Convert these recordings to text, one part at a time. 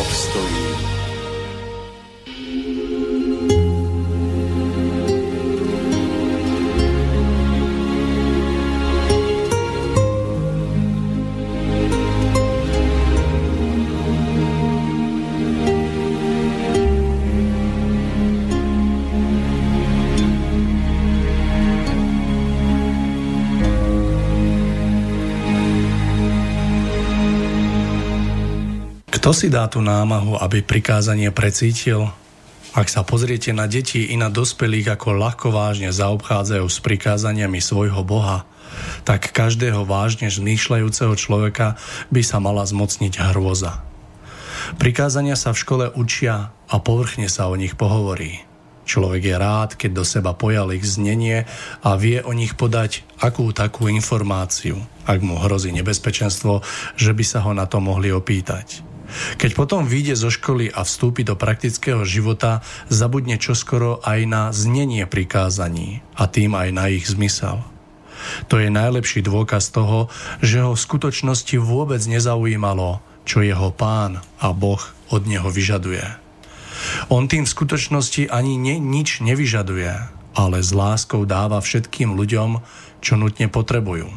obstojí. Kto si dá tú námahu, aby prikázanie precítil? Ak sa pozriete na deti i na dospelých, ako ľahko vážne zaobchádzajú s prikázaniami svojho Boha, tak každého vážne zmýšľajúceho človeka by sa mala zmocniť hrôza. Prikázania sa v škole učia a povrchne sa o nich pohovorí. Človek je rád, keď do seba pojal ich znenie a vie o nich podať akú takú informáciu, ak mu hrozí nebezpečenstvo, že by sa ho na to mohli opýtať. Keď potom vyjde zo školy a vstúpi do praktického života, zabudne čoskoro aj na znenie prikázaní a tým aj na ich zmysel. To je najlepší dôkaz toho, že ho v skutočnosti vôbec nezaujímalo, čo jeho pán a Boh od neho vyžaduje. On tým v skutočnosti ani ne, nič nevyžaduje, ale s láskou dáva všetkým ľuďom, čo nutne potrebujú.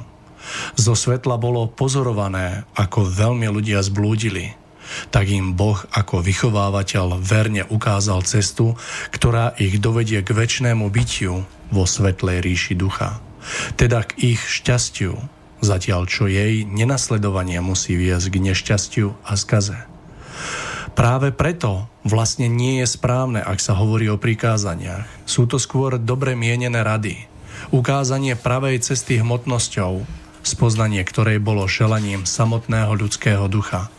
Zo svetla bolo pozorované, ako veľmi ľudia zblúdili – tak im Boh ako vychovávateľ verne ukázal cestu, ktorá ich dovedie k väčšnému bytiu vo svetlej ríši ducha. Teda k ich šťastiu, zatiaľ čo jej nenasledovanie musí viesť k nešťastiu a skaze. Práve preto vlastne nie je správne, ak sa hovorí o prikázaniach. Sú to skôr dobre mienené rady. Ukázanie pravej cesty hmotnosťou, spoznanie ktorej bolo šelaním samotného ľudského ducha.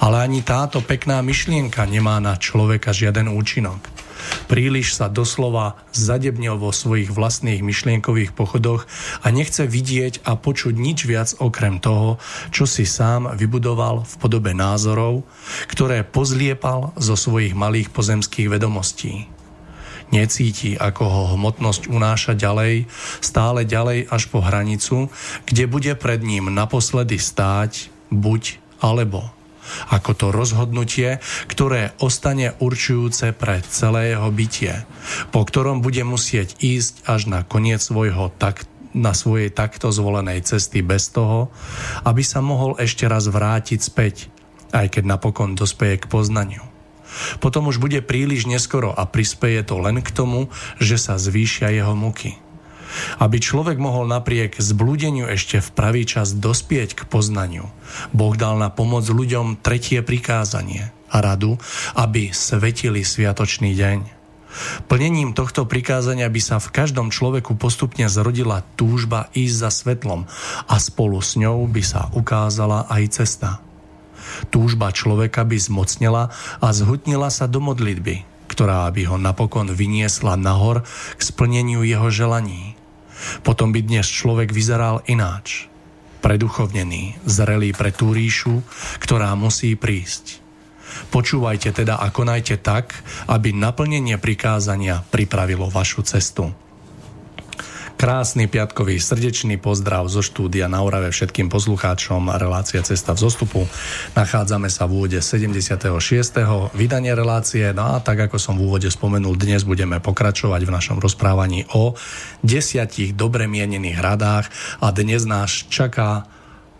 Ale ani táto pekná myšlienka nemá na človeka žiaden účinok. Príliš sa doslova zadebnil vo svojich vlastných myšlienkových pochodoch a nechce vidieť a počuť nič viac okrem toho, čo si sám vybudoval v podobe názorov, ktoré pozliepal zo svojich malých pozemských vedomostí necíti, ako ho hmotnosť unáša ďalej, stále ďalej až po hranicu, kde bude pred ním naposledy stáť buď alebo ako to rozhodnutie, ktoré ostane určujúce pre celé jeho bytie, po ktorom bude musieť ísť až na koniec svojho tak, na svojej takto zvolenej cesty bez toho, aby sa mohol ešte raz vrátiť späť, aj keď napokon dospeje k poznaniu. Potom už bude príliš neskoro a prispeje to len k tomu, že sa zvýšia jeho muky. Aby človek mohol napriek zblúdeniu ešte v pravý čas dospieť k poznaniu, Boh dal na pomoc ľuďom tretie prikázanie a radu, aby svetili sviatočný deň. Plnením tohto prikázania by sa v každom človeku postupne zrodila túžba ísť za svetlom a spolu s ňou by sa ukázala aj cesta. Túžba človeka by zmocnila a zhutnila sa do modlitby, ktorá by ho napokon vyniesla nahor k splneniu jeho želaní. Potom by dnes človek vyzeral ináč. Preduchovnený, zrelý pre tú ríšu, ktorá musí prísť. Počúvajte teda a konajte tak, aby naplnenie prikázania pripravilo vašu cestu. Krásny piatkový srdečný pozdrav zo štúdia na Orave všetkým poslucháčom relácia Cesta v zostupu. Nachádzame sa v úvode 76. vydania relácie. No a tak ako som v úvode spomenul, dnes budeme pokračovať v našom rozprávaní o desiatich dobre mienených radách a dnes nás čaká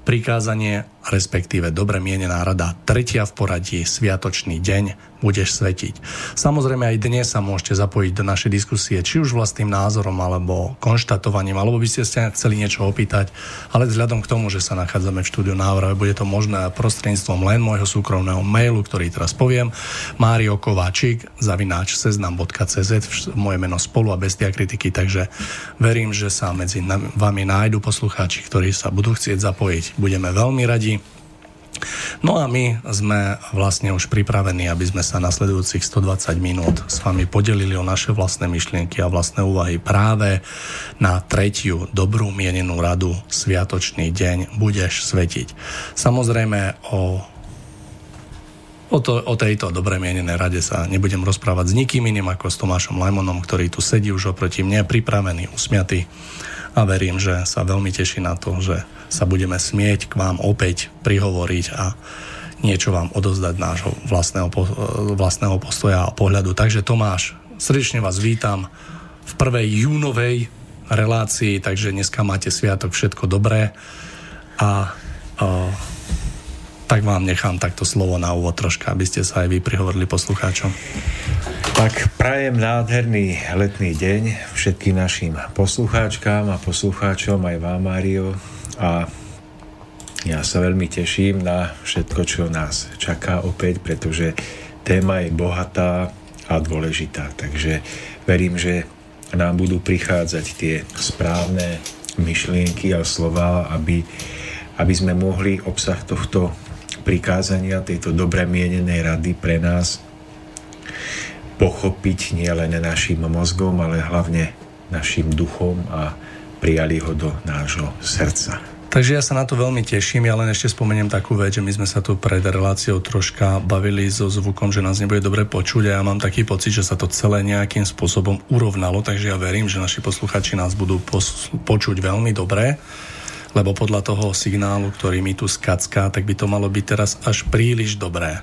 prikázanie respektíve dobre mienená rada, tretia v poradí, sviatočný deň, budeš svetiť. Samozrejme aj dnes sa môžete zapojiť do našej diskusie, či už vlastným názorom, alebo konštatovaním, alebo by ste sa chceli niečo opýtať, ale vzhľadom k tomu, že sa nachádzame v štúdiu Návrave, bude to možné prostredníctvom len môjho súkromného mailu, ktorý teraz poviem, Mário Kováčik, zavináč seznam.cz, moje meno spolu a bez diakritiky, takže verím, že sa medzi vami nájdu poslucháči, ktorí sa budú chcieť zapojiť. Budeme veľmi radi. No a my sme vlastne už pripravení, aby sme sa nasledujúcich 120 minút s vami podelili o naše vlastné myšlienky a vlastné úvahy práve na tretiu dobrú mienenú radu Sviatočný deň budeš svetiť. Samozrejme o O, to, o tejto dobre mienenej rade sa nebudem rozprávať s nikým iným ako s Tomášom Lajmonom, ktorý tu sedí už oproti mne, pripravený, usmiatý a verím, že sa veľmi teší na to, že sa budeme smieť k vám opäť prihovoriť a niečo vám odozdať nášho vlastného, vlastného postoja a pohľadu. Takže Tomáš, srdečne vás vítam v prvej júnovej relácii, takže dneska máte sviatok všetko dobré a o, tak vám nechám takto slovo na úvod troška, aby ste sa aj vy prihovorili poslucháčom. Tak prajem nádherný letný deň všetkým našim poslucháčkám a poslucháčom, aj vám, Mário, a ja sa veľmi teším na všetko, čo nás čaká opäť, pretože téma je bohatá a dôležitá. Takže verím, že nám budú prichádzať tie správne myšlienky a slova, aby, aby sme mohli obsah tohto prikázania, tejto dobre mienenej rady pre nás pochopiť nielen našim mozgom, ale hlavne našim duchom a prijali ho do nášho srdca. Takže ja sa na to veľmi teším, ja len ešte spomeniem takú vec, že my sme sa tu pred reláciou troška bavili so zvukom, že nás nebude dobre počuť a ja mám taký pocit, že sa to celé nejakým spôsobom urovnalo, takže ja verím, že naši posluchači nás budú pos- počuť veľmi dobre lebo podľa toho signálu, ktorý mi tu skacká, tak by to malo byť teraz až príliš dobré.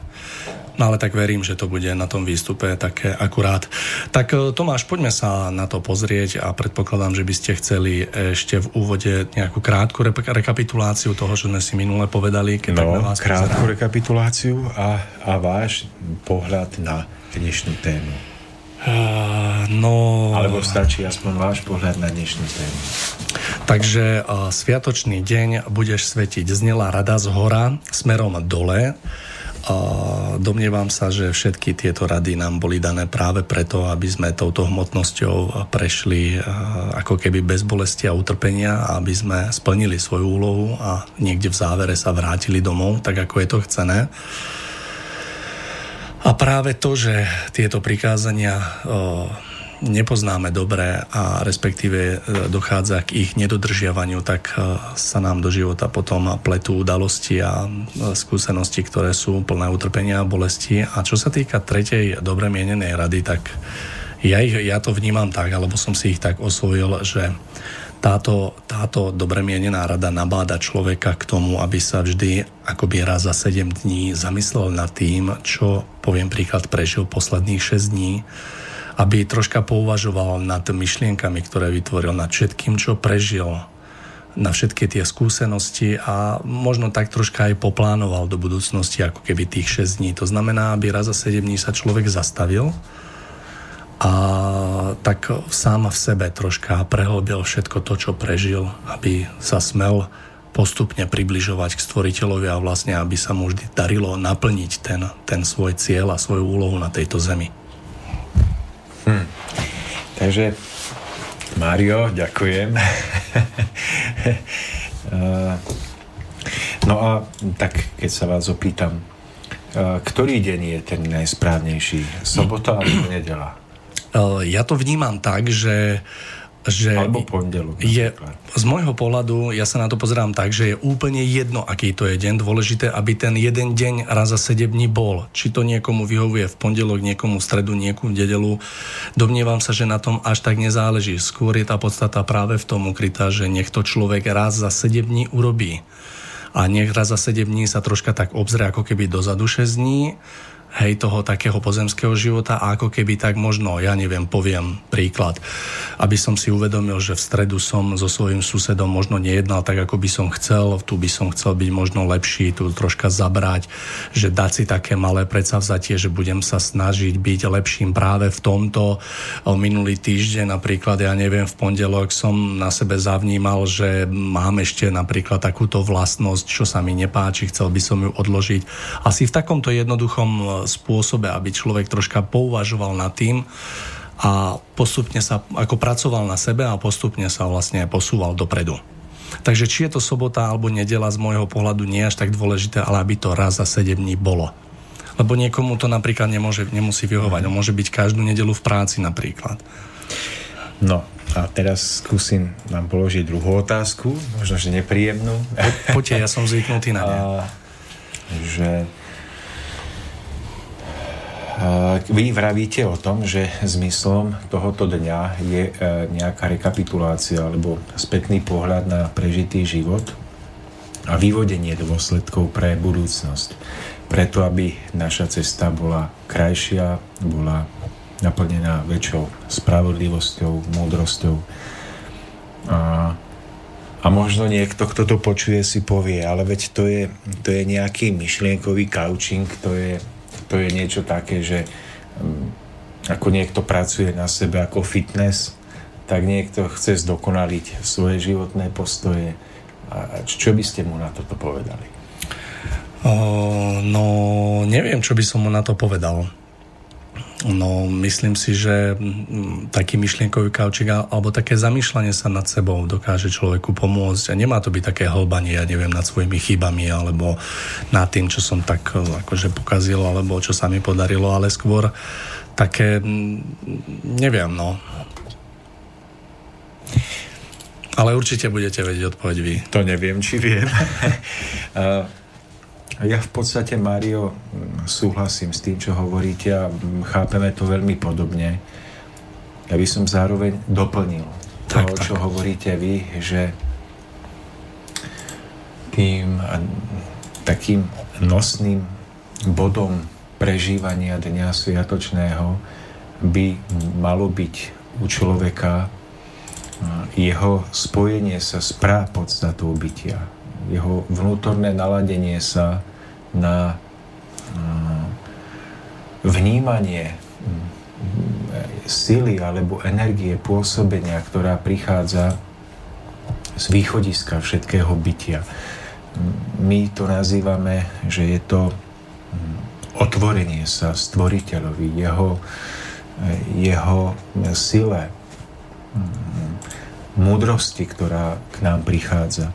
No ale tak verím, že to bude na tom výstupe také akurát. Tak e, Tomáš, poďme sa na to pozrieť a predpokladám, že by ste chceli ešte v úvode nejakú krátku re- rekapituláciu toho, čo sme si minule povedali. Keď no, na vás krátku pozerám. rekapituláciu a, a váš pohľad na dnešnú tému. Uh, no... Alebo stačí aspoň váš pohľad na dnešnú tému. Takže uh, Sviatočný deň budeš svetiť znela rada z hora smerom dole a domnievam sa, že všetky tieto rady nám boli dané práve preto, aby sme touto hmotnosťou prešli ako keby bez bolesti a utrpenia aby sme splnili svoju úlohu a niekde v závere sa vrátili domov, tak ako je to chcené. A práve to, že tieto prikázania nepoznáme dobre a respektíve e, dochádza k ich nedodržiavaniu, tak e, sa nám do života potom pletú udalosti a e, skúsenosti, ktoré sú plné utrpenia a bolesti. A čo sa týka tretej dobre mienenej rady, tak ja, ich, ja to vnímam tak, alebo som si ich tak osvojil, že táto, táto dobre mienená rada nabáda človeka k tomu, aby sa vždy akoby raz za 7 dní zamyslel nad tým, čo, poviem príklad, prežil posledných 6 dní, aby troška pouvažoval nad myšlienkami, ktoré vytvoril, nad všetkým, čo prežil, na všetky tie skúsenosti a možno tak troška aj poplánoval do budúcnosti, ako keby tých 6 dní. To znamená, aby raz za 7 dní sa človek zastavil a tak sám v sebe troška prehlbil všetko to, čo prežil, aby sa smel postupne približovať k stvoriteľovi a vlastne, aby sa mu vždy darilo naplniť ten, ten svoj cieľ a svoju úlohu na tejto zemi. Hm. Takže Mário, ďakujem. no a tak keď sa vás opýtam, ktorý deň je ten najsprávnejší? Sobota alebo nedela? Ja to vnímam tak, že že Alebo pondelok. Je, z môjho pohľadu, ja sa na to pozerám tak, že je úplne jedno, aký to je deň. Dôležité, aby ten jeden deň raz za 7 dní bol. Či to niekomu vyhovuje v pondelok, niekomu v stredu, niekomu v dedelu. Domnievam sa, že na tom až tak nezáleží. Skôr je tá podstata práve v tom ukrytá, že nech to človek raz za 7 dní urobí. A nech raz za 7 dní sa troška tak obzrie ako keby dozadu 6 dní hej, toho takého pozemského života a ako keby tak možno, ja neviem, poviem príklad, aby som si uvedomil, že v stredu som so svojím susedom možno nejednal tak, ako by som chcel, tu by som chcel byť možno lepší, tu troška zabrať, že dať si také malé predsavzatie, že budem sa snažiť byť lepším práve v tomto. Minulý týždeň napríklad, ja neviem, v pondelok som na sebe zavnímal, že mám ešte napríklad takúto vlastnosť, čo sa mi nepáči, chcel by som ju odložiť. Asi v takomto jednoduchom spôsobe, aby človek troška pouvažoval nad tým a postupne sa, ako pracoval na sebe a postupne sa vlastne posúval dopredu. Takže či je to sobota alebo nedela z môjho pohľadu nie je až tak dôležité, ale aby to raz za 7 dní bolo. Lebo niekomu to napríklad nemôže, nemusí vyhovať. On môže byť každú nedelu v práci napríklad. No a teraz skúsim vám položiť druhú otázku, možno, že nepríjemnú. Poďte, ja som zvyknutý na ne. A, že vy vravíte o tom, že zmyslom tohoto dňa je e, nejaká rekapitulácia alebo spätný pohľad na prežitý život a vyvodenie dôsledkov pre budúcnosť. Preto, aby naša cesta bola krajšia, bola naplnená väčšou spravodlivosťou, múdrosťou. A, a možno niekto, kto to počuje, si povie, ale veď to je, to je nejaký myšlienkový couching, to je to je niečo také, že um, ako niekto pracuje na sebe ako fitness, tak niekto chce zdokonaliť svoje životné postoje. A čo by ste mu na toto povedali? O, no, neviem, čo by som mu na to povedal. No, myslím si, že mm, taký myšlienkový kaučik alebo také zamýšľanie sa nad sebou dokáže človeku pomôcť a nemá to byť také hlbanie, ja neviem, nad svojimi chybami alebo nad tým, čo som tak e, akože pokazil alebo čo sa mi podarilo, ale skôr také, mm, neviem, no. Ale určite budete vedieť odpoveď vy. To neviem, či viem. Ja v podstate, Mário, súhlasím s tým, čo hovoríte a chápeme to veľmi podobne. Ja by som zároveň doplnil tak, to, tak. čo hovoríte vy, že tým takým nosným bodom prežívania Dňa Sviatočného by malo byť u človeka jeho spojenie sa s prá podstatou bytia, jeho vnútorné naladenie sa na vnímanie sily alebo energie pôsobenia, ktorá prichádza z východiska všetkého bytia. My to nazývame, že je to otvorenie sa stvoriteľovi, jeho, jeho sile, múdrosti, ktorá k nám prichádza.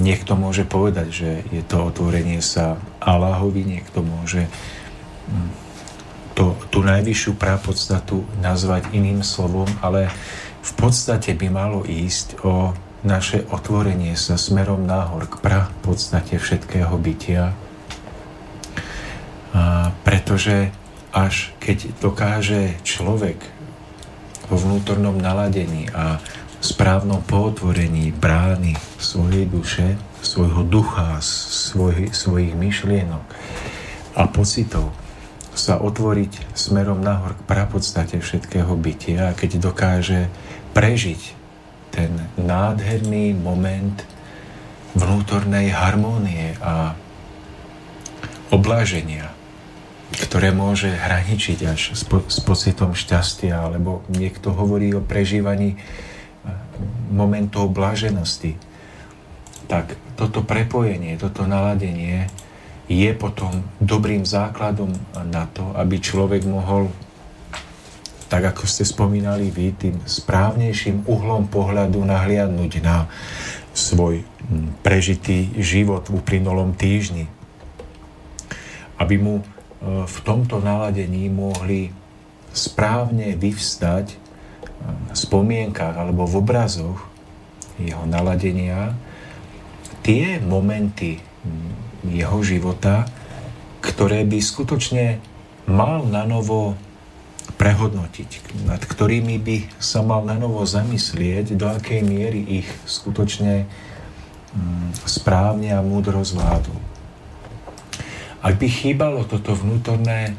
Niekto môže povedať, že je to otvorenie sa Allahovi, niekto môže hm, to, tú najvyššiu prápodstatu nazvať iným slovom, ale v podstate by malo ísť o naše otvorenie sa smerom nahor k pra podstate všetkého bytia. A pretože až keď dokáže človek vo vnútornom naladení a správnom pootvorení brány svojej duše, svojho ducha, svoj, svojich myšlienok a pocitov sa otvoriť smerom nahor k prapodstate všetkého bytia a keď dokáže prežiť ten nádherný moment vnútornej harmónie a obláženia, ktoré môže hraničiť až s, po, s pocitom šťastia, alebo niekto hovorí o prežívaní momentov blaženosti, tak toto prepojenie, toto naladenie je potom dobrým základom na to, aby človek mohol, tak ako ste spomínali vy, tým správnejším uhlom pohľadu nahliadnúť na svoj prežitý život v uplynulom týždni. Aby mu e, v tomto naladení mohli správne vyvstať spomienkach alebo v obrazoch jeho naladenia tie momenty jeho života, ktoré by skutočne mal na novo prehodnotiť, nad ktorými by sa mal na novo zamyslieť, do akej miery ich skutočne mm, správne a múdro zvládol. Ak by chýbalo toto vnútorné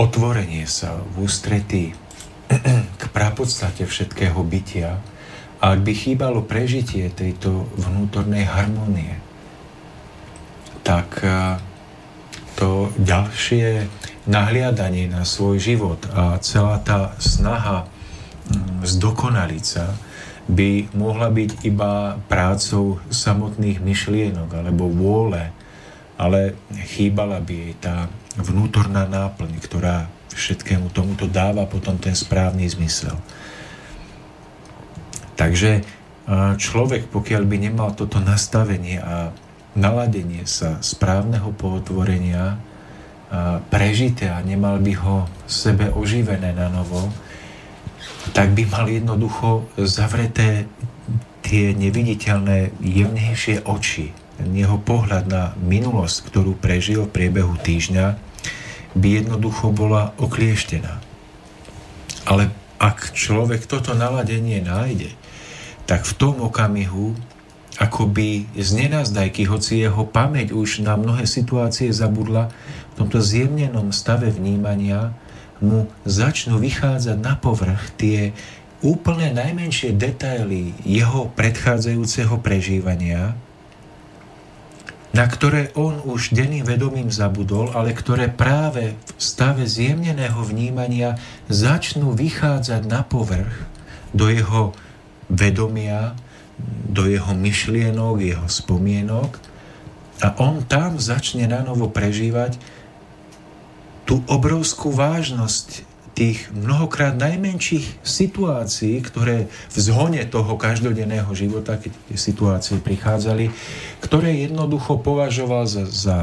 otvorenie sa v ústretí k prapodstate všetkého bytia, a ak by chýbalo prežitie tejto vnútornej harmonie, tak to ďalšie nahliadanie na svoj život a celá tá snaha mm, zdokonaliť sa by mohla byť iba prácou samotných myšlienok alebo vôle, ale chýbala by jej tá vnútorná náplň, ktorá všetkému tomuto dáva potom ten správny zmysel. Takže človek, pokiaľ by nemal toto nastavenie a naladenie sa správneho potvorenia prežité a nemal by ho sebe oživené na novo, tak by mal jednoducho zavreté tie neviditeľné jemnejšie oči. Jeho pohľad na minulosť, ktorú prežil v priebehu týždňa, by jednoducho bola oklieštená. Ale ak človek toto naladenie nájde, tak v tom okamihu akoby z nenazdajky, hoci jeho pamäť už na mnohé situácie zabudla, v tomto zjemnenom stave vnímania mu začnú vychádzať na povrch tie úplne najmenšie detaily jeho predchádzajúceho prežívania, na ktoré on už denným vedomím zabudol, ale ktoré práve v stave zjemneného vnímania začnú vychádzať na povrch do jeho vedomia, do jeho myšlienok, jeho spomienok. A on tam začne na novo prežívať tú obrovskú vážnosť tých mnohokrát najmenších situácií, ktoré v zhone toho každodenného života, keď tie situácie prichádzali, ktoré jednoducho považoval za, za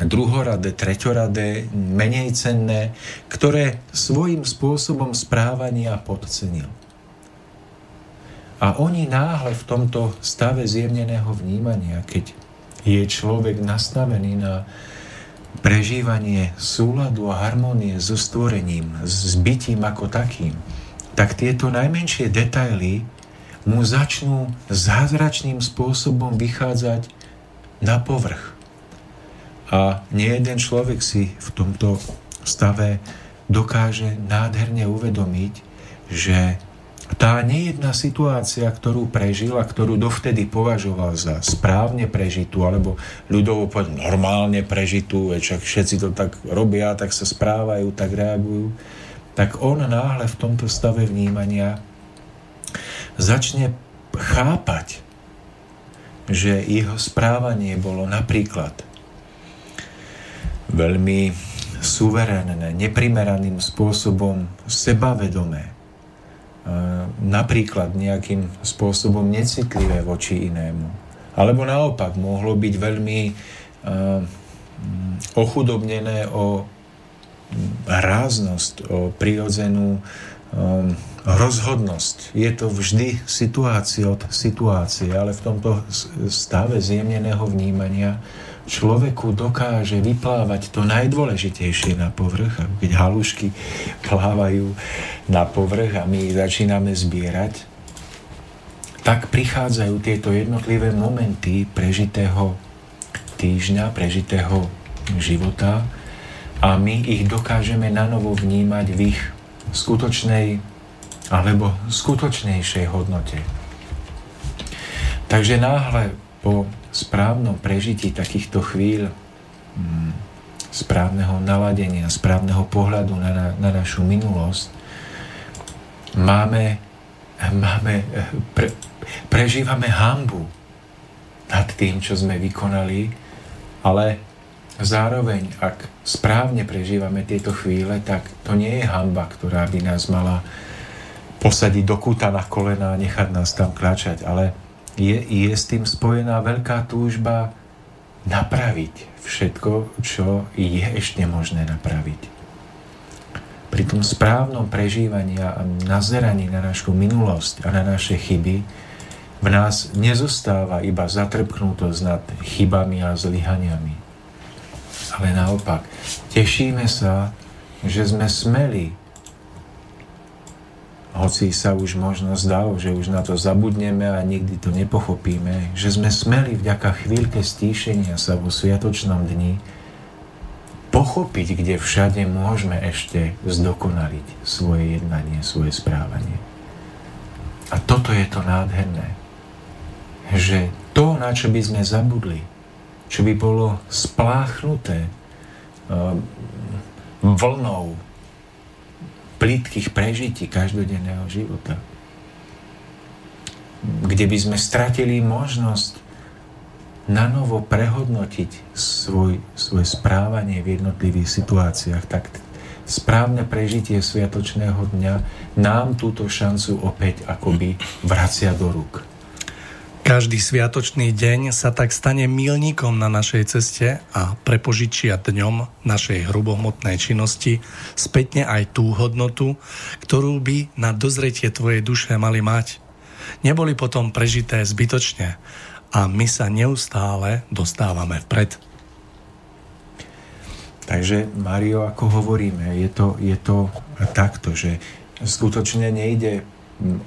druhoradé, treťoradé, menej cenné, ktoré svojím spôsobom správania podcenil. A oni náhle v tomto stave zjemneného vnímania, keď je človek nastavený na prežívanie súladu a harmonie so stvorením, s bytím ako takým, tak tieto najmenšie detaily mu začnú zázračným spôsobom vychádzať na povrch. A nie jeden človek si v tomto stave dokáže nádherne uvedomiť, že tá nejedná situácia, ktorú prežil a ktorú dovtedy považoval za správne prežitú, alebo ľudovo povedať normálne prežitú, veď všetci to tak robia, tak sa správajú, tak reagujú, tak on náhle v tomto stave vnímania začne chápať, že jeho správanie bolo napríklad veľmi suverénne, neprimeraným spôsobom sebavedomé, napríklad nejakým spôsobom necitlivé voči inému. Alebo naopak, mohlo byť veľmi ochudobnené o ráznosť, o prirodzenú rozhodnosť. Je to vždy situácia od situácie, ale v tomto stave zjemneného vnímania človeku dokáže vyplávať to najdôležitejšie na povrch, keď halušky plávajú na povrch a my začíname zbierať, tak prichádzajú tieto jednotlivé momenty prežitého týždňa, prežitého života a my ich dokážeme na novo vnímať v ich skutočnej alebo skutočnejšej hodnote. Takže náhle po správnom prežití takýchto chvíľ mm, správneho naladenia, správneho pohľadu na, na, na našu minulosť, máme, máme pre, prežívame hambu nad tým, čo sme vykonali, ale zároveň, ak správne prežívame tieto chvíle, tak to nie je hamba, ktorá by nás mala posadiť do kúta na kolena a nechať nás tam kľačať, ale je, je s tým spojená veľká túžba napraviť všetko, čo je ešte možné napraviť. Pri tom správnom prežívaní a nazeraní na našu minulosť a na naše chyby v nás nezostáva iba zatrpknutosť nad chybami a zlyhaniami. Ale naopak, tešíme sa, že sme smeli hoci sa už možno zdalo, že už na to zabudneme a nikdy to nepochopíme, že sme smeli vďaka chvíľke stíšenia sa vo sviatočnom dni pochopiť, kde všade môžeme ešte zdokonaliť svoje jednanie, svoje správanie. A toto je to nádherné, že to, na čo by sme zabudli, čo by bolo spláchnuté um, vlnou plítkých prežití každodenného života, kde by sme stratili možnosť na novo prehodnotiť svoj, svoje správanie v jednotlivých situáciách, tak správne prežitie sviatočného dňa nám túto šancu opäť akoby vracia do rúk. Každý sviatočný deň sa tak stane milníkom na našej ceste a prepožičia dňom našej hrubohmotnej činnosti spätne aj tú hodnotu, ktorú by na dozretie tvojej duše mali mať. Neboli potom prežité zbytočne, a my sa neustále dostávame vpred. Takže, Mario, ako hovoríme, je to, je to takto, že skutočne nejde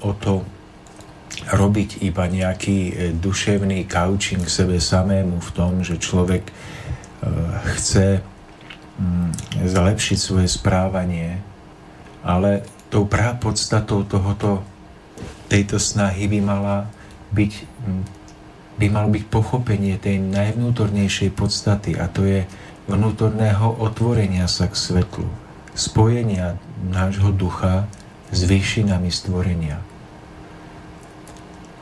o to robiť iba nejaký e, duševný coaching sebe samému v tom, že človek e, chce zlepšiť svoje správanie, ale tou prá podstatou tohoto, tejto snahy by mala byť by malo byť pochopenie tej najvnútornejšej podstaty a to je vnútorného otvorenia sa k svetlu, spojenia nášho ducha s výšinami stvorenia.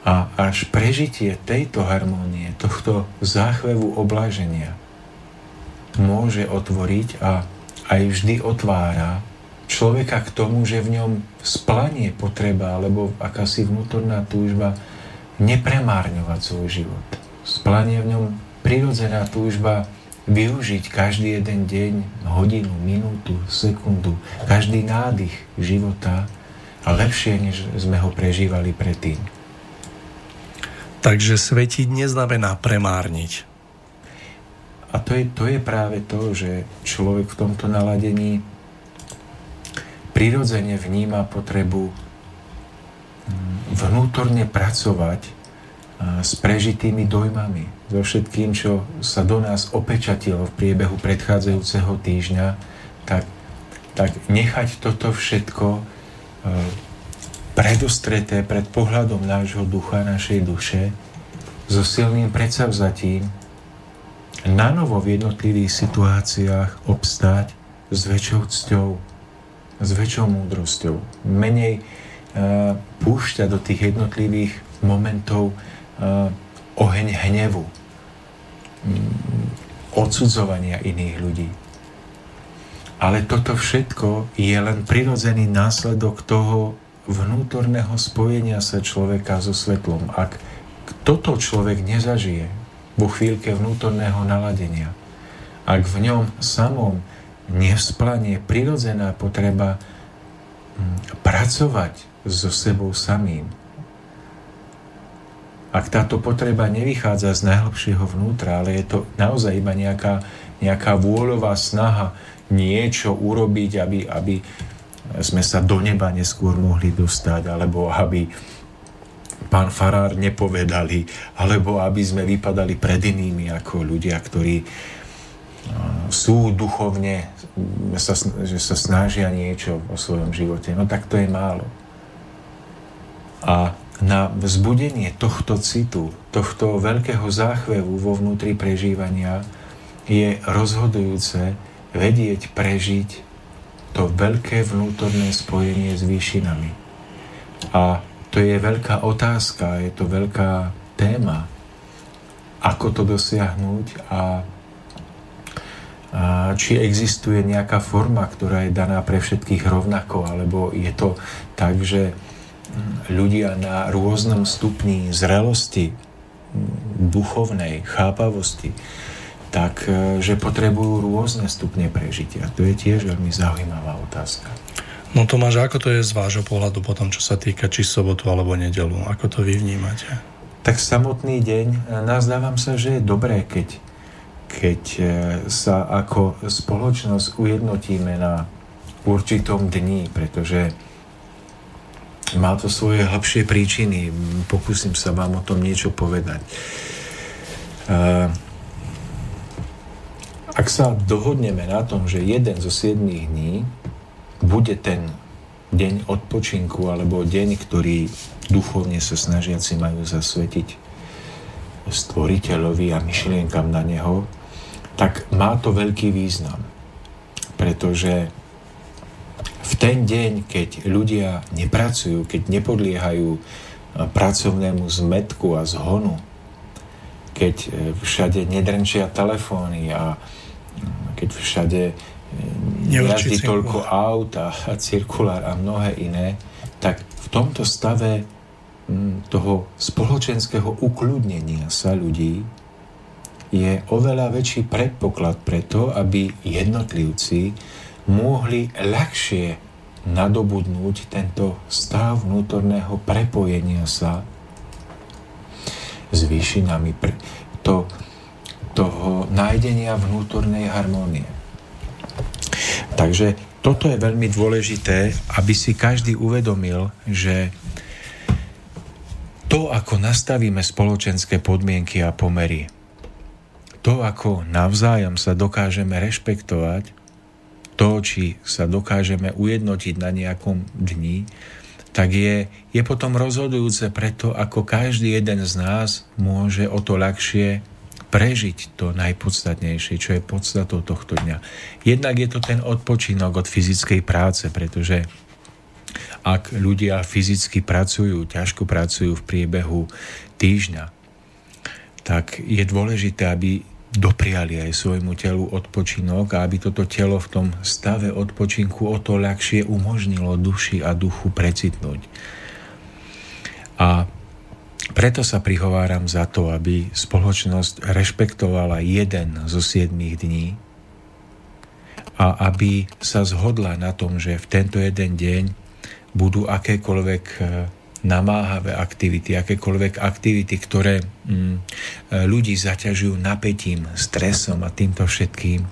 A až prežitie tejto harmónie, tohto záchvevu obláženia môže otvoriť a aj vždy otvára človeka k tomu, že v ňom splanie potreba alebo akási vnútorná túžba nepremárňovať svoj život. Splanie v ňom prirodzená túžba využiť každý jeden deň, hodinu, minútu, sekundu, každý nádych života a lepšie, než sme ho prežívali predtým. Takže svetiť neznamená premárniť. A to je, to je práve to, že človek v tomto naladení prirodzene vníma potrebu vnútorne pracovať s prežitými dojmami, so všetkým, čo sa do nás opečatilo v priebehu predchádzajúceho týždňa, tak, tak nechať toto všetko predostreté pred pohľadom nášho ducha, našej duše, so silným predsavzatím, na novo v jednotlivých situáciách obstáť s väčšou cťou, s väčšou múdrosťou. Menej púšťa do tých jednotlivých momentov oheň hnevu, odsudzovania iných ľudí. Ale toto všetko je len prirodzený následok toho vnútorného spojenia sa človeka so svetlom. Ak toto človek nezažije vo chvíľke vnútorného naladenia, ak v ňom samom nevzplanie prirodzená potreba pracovať so sebou samým. Ak táto potreba nevychádza z najhlbšieho vnútra, ale je to naozaj iba nejaká, nejaká vôľová snaha niečo urobiť, aby, aby sme sa do neba neskôr mohli dostať, alebo aby pán Farár nepovedali, alebo aby sme vypadali pred inými ako ľudia, ktorí sú duchovne, že sa snažia niečo o svojom živote. No tak to je málo. A na vzbudenie tohto citu, tohto veľkého záchvevu vo vnútri prežívania je rozhodujúce vedieť prežiť to veľké vnútorné spojenie s výšinami. A to je veľká otázka, je to veľká téma, ako to dosiahnuť a, a či existuje nejaká forma, ktorá je daná pre všetkých rovnako, alebo je to tak, že ľudia na rôznom stupni zrelosti, duchovnej, chápavosti, tak e, že potrebujú rôzne stupne prežitia. To je tiež veľmi zaujímavá otázka. No Tomáš, ako to je z vášho pohľadu potom, čo sa týka či sobotu alebo nedelu? Ako to vy vnímate? Tak samotný deň, e, nazdávam sa, že je dobré, keď, keď e, sa ako spoločnosť ujednotíme na určitom dni, pretože má to svoje hlbšie príčiny. Pokúsim sa vám o tom niečo povedať. Ak sa dohodneme na tom, že jeden zo 7 dní bude ten deň odpočinku alebo deň, ktorý duchovne sa snažiaci majú zasvetiť stvoriteľovi a myšlienkam na neho, tak má to veľký význam. Pretože v ten deň, keď ľudia nepracujú, keď nepodliehajú pracovnému zmetku a zhonu, keď e, všade nedrenčia telefóny a keď všade e, jazdí toľko aut a, a cirkulár a mnohé iné, tak v tomto stave toho spoločenského ukľudnenia sa ľudí je oveľa väčší predpoklad preto, aby jednotlivci mohli ľahšie nadobudnúť tento stav vnútorného prepojenia sa s výšinami. To, toho nájdenia vnútornej harmónie. Takže toto je veľmi dôležité, aby si každý uvedomil, že to, ako nastavíme spoločenské podmienky a pomery, to, ako navzájom sa dokážeme rešpektovať, to, či sa dokážeme ujednotiť na nejakom dni, tak je, je potom rozhodujúce preto, ako každý jeden z nás môže o to ľahšie prežiť to najpodstatnejšie, čo je podstatou tohto dňa. Jednak je to ten odpočinok od fyzickej práce, pretože ak ľudia fyzicky pracujú, ťažko pracujú v priebehu týždňa, tak je dôležité, aby dopriali aj svojmu telu odpočinok a aby toto telo v tom stave odpočinku o to ľahšie umožnilo duši a duchu precitnúť. A preto sa prihováram za to, aby spoločnosť rešpektovala jeden zo siedmých dní a aby sa zhodla na tom, že v tento jeden deň budú akékoľvek namáhavé aktivity, akékoľvek aktivity, ktoré mm, ľudí zaťažujú napätím, stresom a týmto všetkým,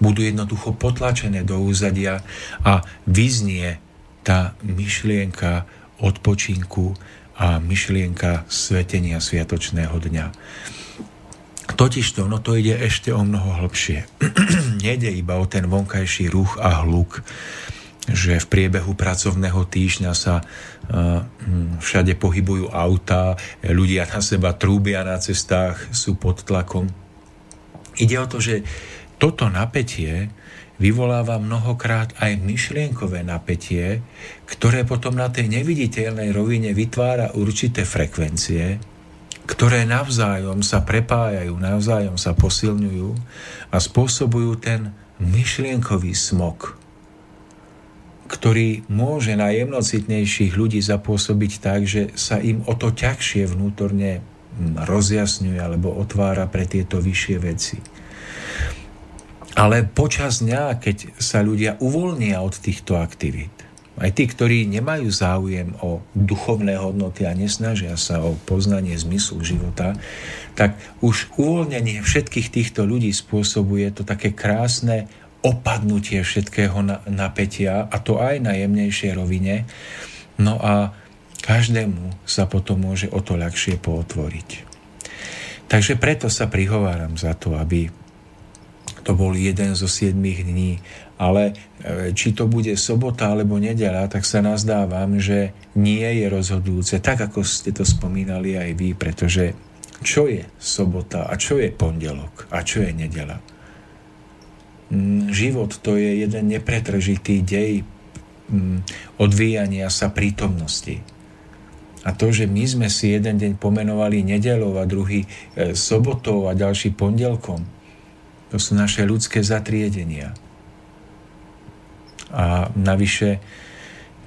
budú jednoducho potlačené do úzadia a vyznie tá myšlienka odpočinku a myšlienka svetenia sviatočného dňa. Totižto, no to ide ešte o mnoho hlbšie. Nede iba o ten vonkajší ruch a hluk, že v priebehu pracovného týždňa sa hm, všade pohybujú autá, ľudia na seba trúbia na cestách, sú pod tlakom. Ide o to, že toto napätie vyvoláva mnohokrát aj myšlienkové napätie, ktoré potom na tej neviditeľnej rovine vytvára určité frekvencie, ktoré navzájom sa prepájajú, navzájom sa posilňujú a spôsobujú ten myšlienkový smog, ktorý môže na jemnocitnejších ľudí zapôsobiť tak, že sa im o to ťažšie vnútorne rozjasňuje alebo otvára pre tieto vyššie veci. Ale počas dňa, keď sa ľudia uvoľnia od týchto aktivít, aj tí, ktorí nemajú záujem o duchovné hodnoty a nesnažia sa o poznanie zmyslu života, tak už uvoľnenie všetkých týchto ľudí spôsobuje to také krásne opadnutie všetkého napätia, a to aj na jemnejšej rovine. No a každému sa potom môže o to ľahšie pootvoriť. Takže preto sa prihováram za to, aby to bol jeden zo siedmých dní, ale e, či to bude sobota alebo nedela, tak sa nazdávam, že nie je rozhodujúce, tak ako ste to spomínali aj vy, pretože čo je sobota a čo je pondelok a čo je nedela? Mm, život to je jeden nepretržitý dej mm, odvíjania sa prítomnosti. A to, že my sme si jeden deň pomenovali nedelou a druhý e, sobotou a ďalší pondelkom, to sú naše ľudské zatriedenia. A navyše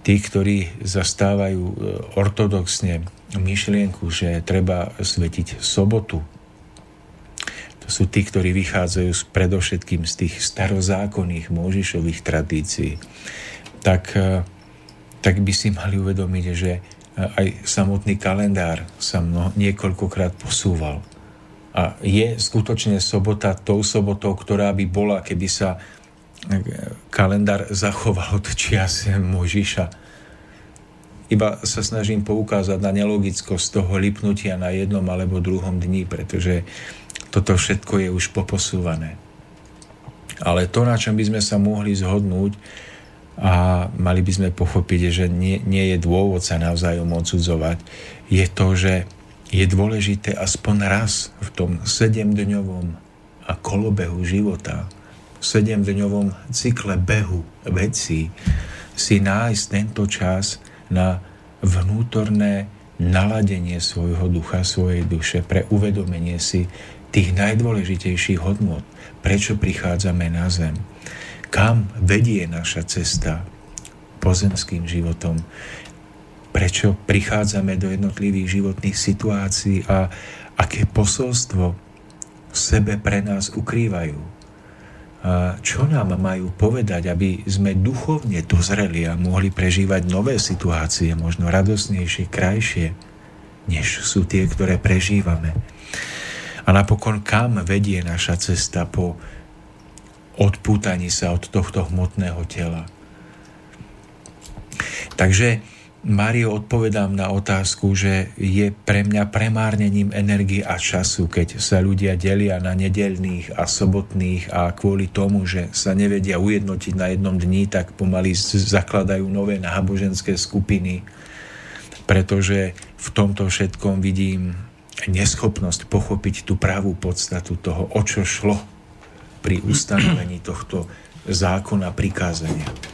tí, ktorí zastávajú e, ortodoxne myšlienku, že treba svetiť sobotu, to sú tí, ktorí vychádzajú z, predovšetkým z tých starozákonných Možišových tradícií. Tak, e, tak by si mali uvedomiť, že e, aj samotný kalendár sa mno, niekoľkokrát posúval. A je skutočne sobota tou sobotou, ktorá by bola, keby sa e, kalendár zachoval od čias Možiša. Iba sa snažím poukázať na nelogickosť toho lipnutia na jednom alebo druhom dni, pretože toto všetko je už poposúvané. Ale to, na čom by sme sa mohli zhodnúť a mali by sme pochopiť, že nie, nie je dôvod sa navzájom odsudzovať, je to, že je dôležité aspoň raz v tom sedemdňovom a kolobehu života, sedemdňovom cykle behu vecí si nájsť tento čas na vnútorné naladenie svojho ducha, svojej duše, pre uvedomenie si tých najdôležitejších hodnot, prečo prichádzame na zem, kam vedie naša cesta pozemským životom, prečo prichádzame do jednotlivých životných situácií a aké posolstvo v sebe pre nás ukrývajú čo nám majú povedať, aby sme duchovne dozreli a mohli prežívať nové situácie, možno radosnejšie, krajšie, než sú tie, ktoré prežívame. A napokon kam vedie naša cesta po odpútaní sa od tohto hmotného tela. Takže Mário, odpovedám na otázku, že je pre mňa premárnením energie a času, keď sa ľudia delia na nedelných a sobotných a kvôli tomu, že sa nevedia ujednotiť na jednom dni, tak pomaly zakladajú nové náboženské skupiny, pretože v tomto všetkom vidím neschopnosť pochopiť tú pravú podstatu toho, o čo šlo pri ustanovení tohto zákona prikázania.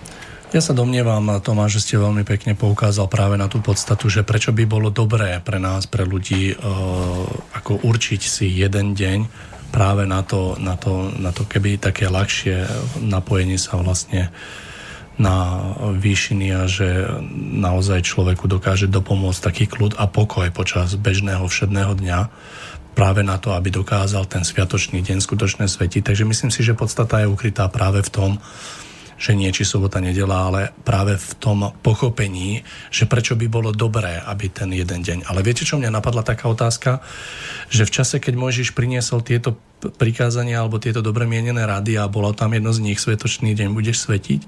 Ja sa domnievam, Tomáš, že ste veľmi pekne poukázal práve na tú podstatu, že prečo by bolo dobré pre nás, pre ľudí, e, ako určiť si jeden deň práve na to, na to, na to keby také ľahšie napojenie sa vlastne na výšiny a že naozaj človeku dokáže dopomôcť taký kľud a pokoj počas bežného všedného dňa práve na to, aby dokázal ten sviatočný deň skutočne svetiť. Takže myslím si, že podstata je ukrytá práve v tom, že nie či sobota, nedela, ale práve v tom pochopení, že prečo by bolo dobré, aby ten jeden deň. Ale viete, čo mňa napadla taká otázka, že v čase, keď Mojžiš priniesol tieto prikázania alebo tieto dobre mienené rady a bolo tam jedno z nich, svetočný deň budeš svetiť,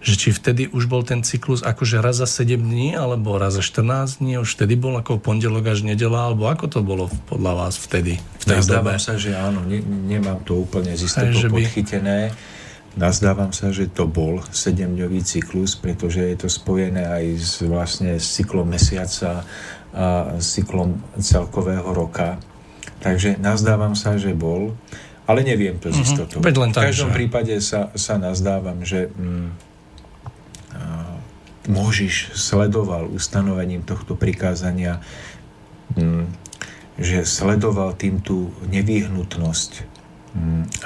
že či vtedy už bol ten cyklus akože raz za 7 dní, alebo raz za 14 dní, už vtedy bol ako pondelok až nedela, alebo ako to bolo podľa vás vtedy? V tej Nazdávam sa, že áno, ne, nemám to úplne z istotou podchytené. By Nazdávam sa, že to bol sedemdňový cyklus, pretože je to spojené aj s, vlastne s cyklom mesiaca a cyklom celkového roka. Takže nazdávam sa, že bol, ale neviem to z mhm. istotou. Mm-hmm. v každom prípade sa, sa nazdávam, že mm, Možiš sledoval ustanovením tohto prikázania, mm, že sledoval tým tú nevyhnutnosť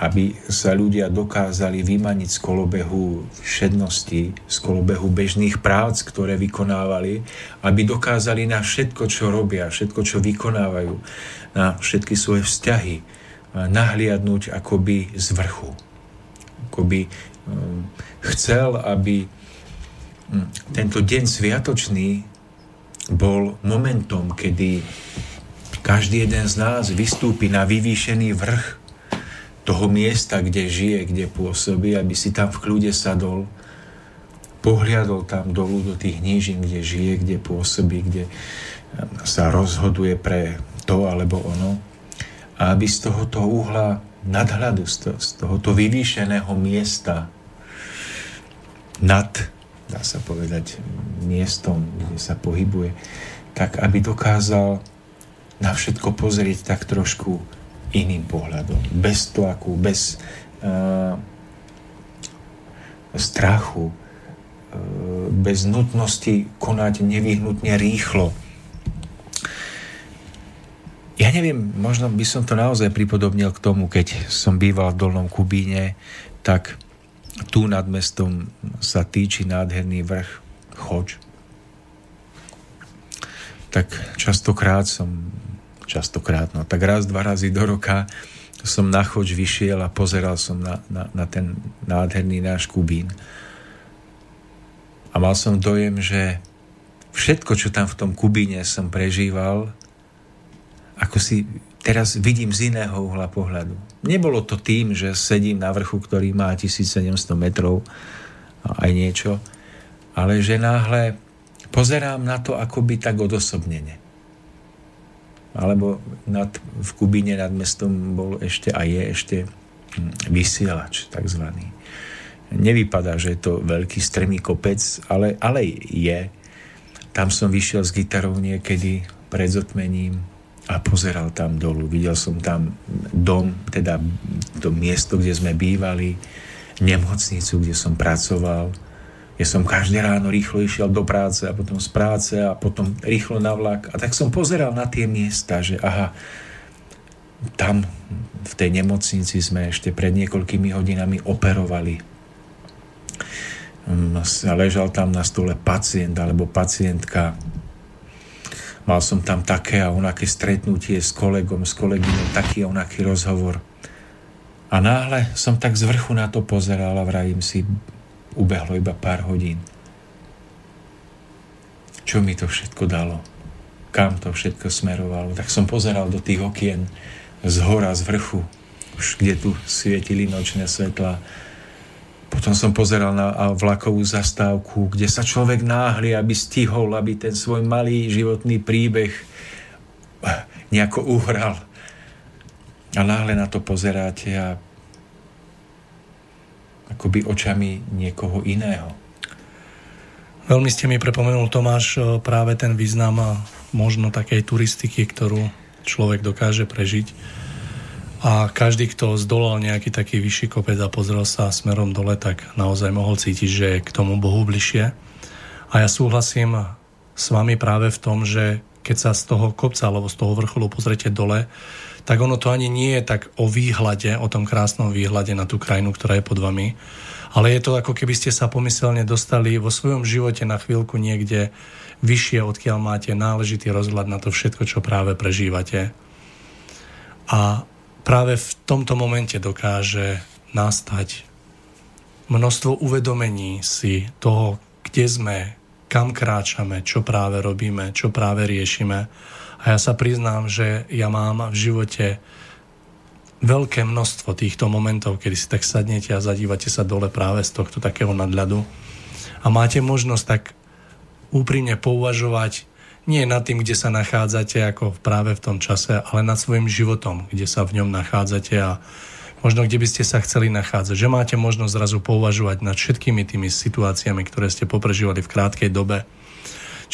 aby sa ľudia dokázali vymaniť z kolobehu všednosti, z kolobehu bežných prác, ktoré vykonávali, aby dokázali na všetko, čo robia, všetko, čo vykonávajú, na všetky svoje vzťahy nahliadnúť akoby z vrchu. Akoby um, chcel, aby um, tento deň sviatočný bol momentom, kedy každý jeden z nás vystúpi na vyvýšený vrch toho miesta, kde žije, kde pôsobí, aby si tam v kľude sadol, pohliadol tam dolu do tých nížin, kde žije, kde pôsobí, kde sa rozhoduje pre to alebo ono. A aby z tohoto uhla nadhľadu, z tohoto vyvýšeného miesta nad, dá sa povedať, miestom, kde sa pohybuje, tak aby dokázal na všetko pozrieť tak trošku iným pohľadom. Bez tlaku, bez uh, strachu, uh, bez nutnosti konať nevyhnutne rýchlo. Ja neviem, možno by som to naozaj pripodobnil k tomu, keď som býval v Dolnom Kubíne, tak tu nad mestom sa týči nádherný vrch Choč. Tak častokrát som častokrát, no tak raz, dva razy do roka som na choč vyšiel a pozeral som na, na, na ten nádherný náš Kubín. A mal som dojem, že všetko, čo tam v tom Kubíne som prežíval, ako si teraz vidím z iného uhla pohľadu. Nebolo to tým, že sedím na vrchu, ktorý má 1700 metrov aj niečo, ale že náhle pozerám na to akoby tak odosobnene alebo nad, v Kubíne nad mestom bol ešte a je ešte vysielač takzvaný. Nevypadá, že je to veľký strmý kopec, ale, ale je. Tam som vyšiel s gitarou niekedy pred zotmením a pozeral tam dolu. Videl som tam dom, teda to miesto, kde sme bývali, nemocnicu, kde som pracoval. Ja som každé ráno rýchlo išiel do práce a potom z práce a potom rýchlo na vlak. A tak som pozeral na tie miesta, že aha, tam v tej nemocnici sme ešte pred niekoľkými hodinami operovali. Mm, ležal tam na stole pacient alebo pacientka. Mal som tam také a onaké stretnutie s kolegom, s kolegyňou, taký a onaký rozhovor. A náhle som tak z vrchu na to pozeral a vravím si, ubehlo iba pár hodín. Čo mi to všetko dalo? Kam to všetko smerovalo? Tak som pozeral do tých okien z hora, z vrchu, už kde tu svietili nočné svetla. Potom som pozeral na vlakovú zastávku, kde sa človek náhli, aby stihol, aby ten svoj malý životný príbeh nejako uhral a náhle na to pozeráte a akoby očami niekoho iného. Veľmi ste mi prepomenul, Tomáš, e, práve ten význam možno takej turistiky, ktorú človek dokáže prežiť. A každý, kto zdolal nejaký taký vyšší kopec a pozrel sa smerom dole, tak naozaj mohol cítiť, že je k tomu Bohu bližšie. A ja súhlasím s vami práve v tom, že keď sa z toho kopca alebo z toho vrcholu pozrete dole, tak ono to ani nie je tak o výhľade, o tom krásnom výhľade na tú krajinu, ktorá je pod vami, ale je to ako keby ste sa pomyselne dostali vo svojom živote na chvíľku niekde vyššie, odkiaľ máte náležitý rozhľad na to všetko, čo práve prežívate. A práve v tomto momente dokáže nastať množstvo uvedomení si toho, kde sme, kam kráčame, čo práve robíme, čo práve riešime a ja sa priznám, že ja mám v živote veľké množstvo týchto momentov, kedy si tak sadnete a zadívate sa dole práve z tohto takého nadľadu a máte možnosť tak úprimne pouvažovať nie nad tým, kde sa nachádzate ako práve v tom čase, ale nad svojim životom, kde sa v ňom nachádzate a možno kde by ste sa chceli nachádzať. Že máte možnosť zrazu pouvažovať nad všetkými tými situáciami, ktoré ste poprežívali v krátkej dobe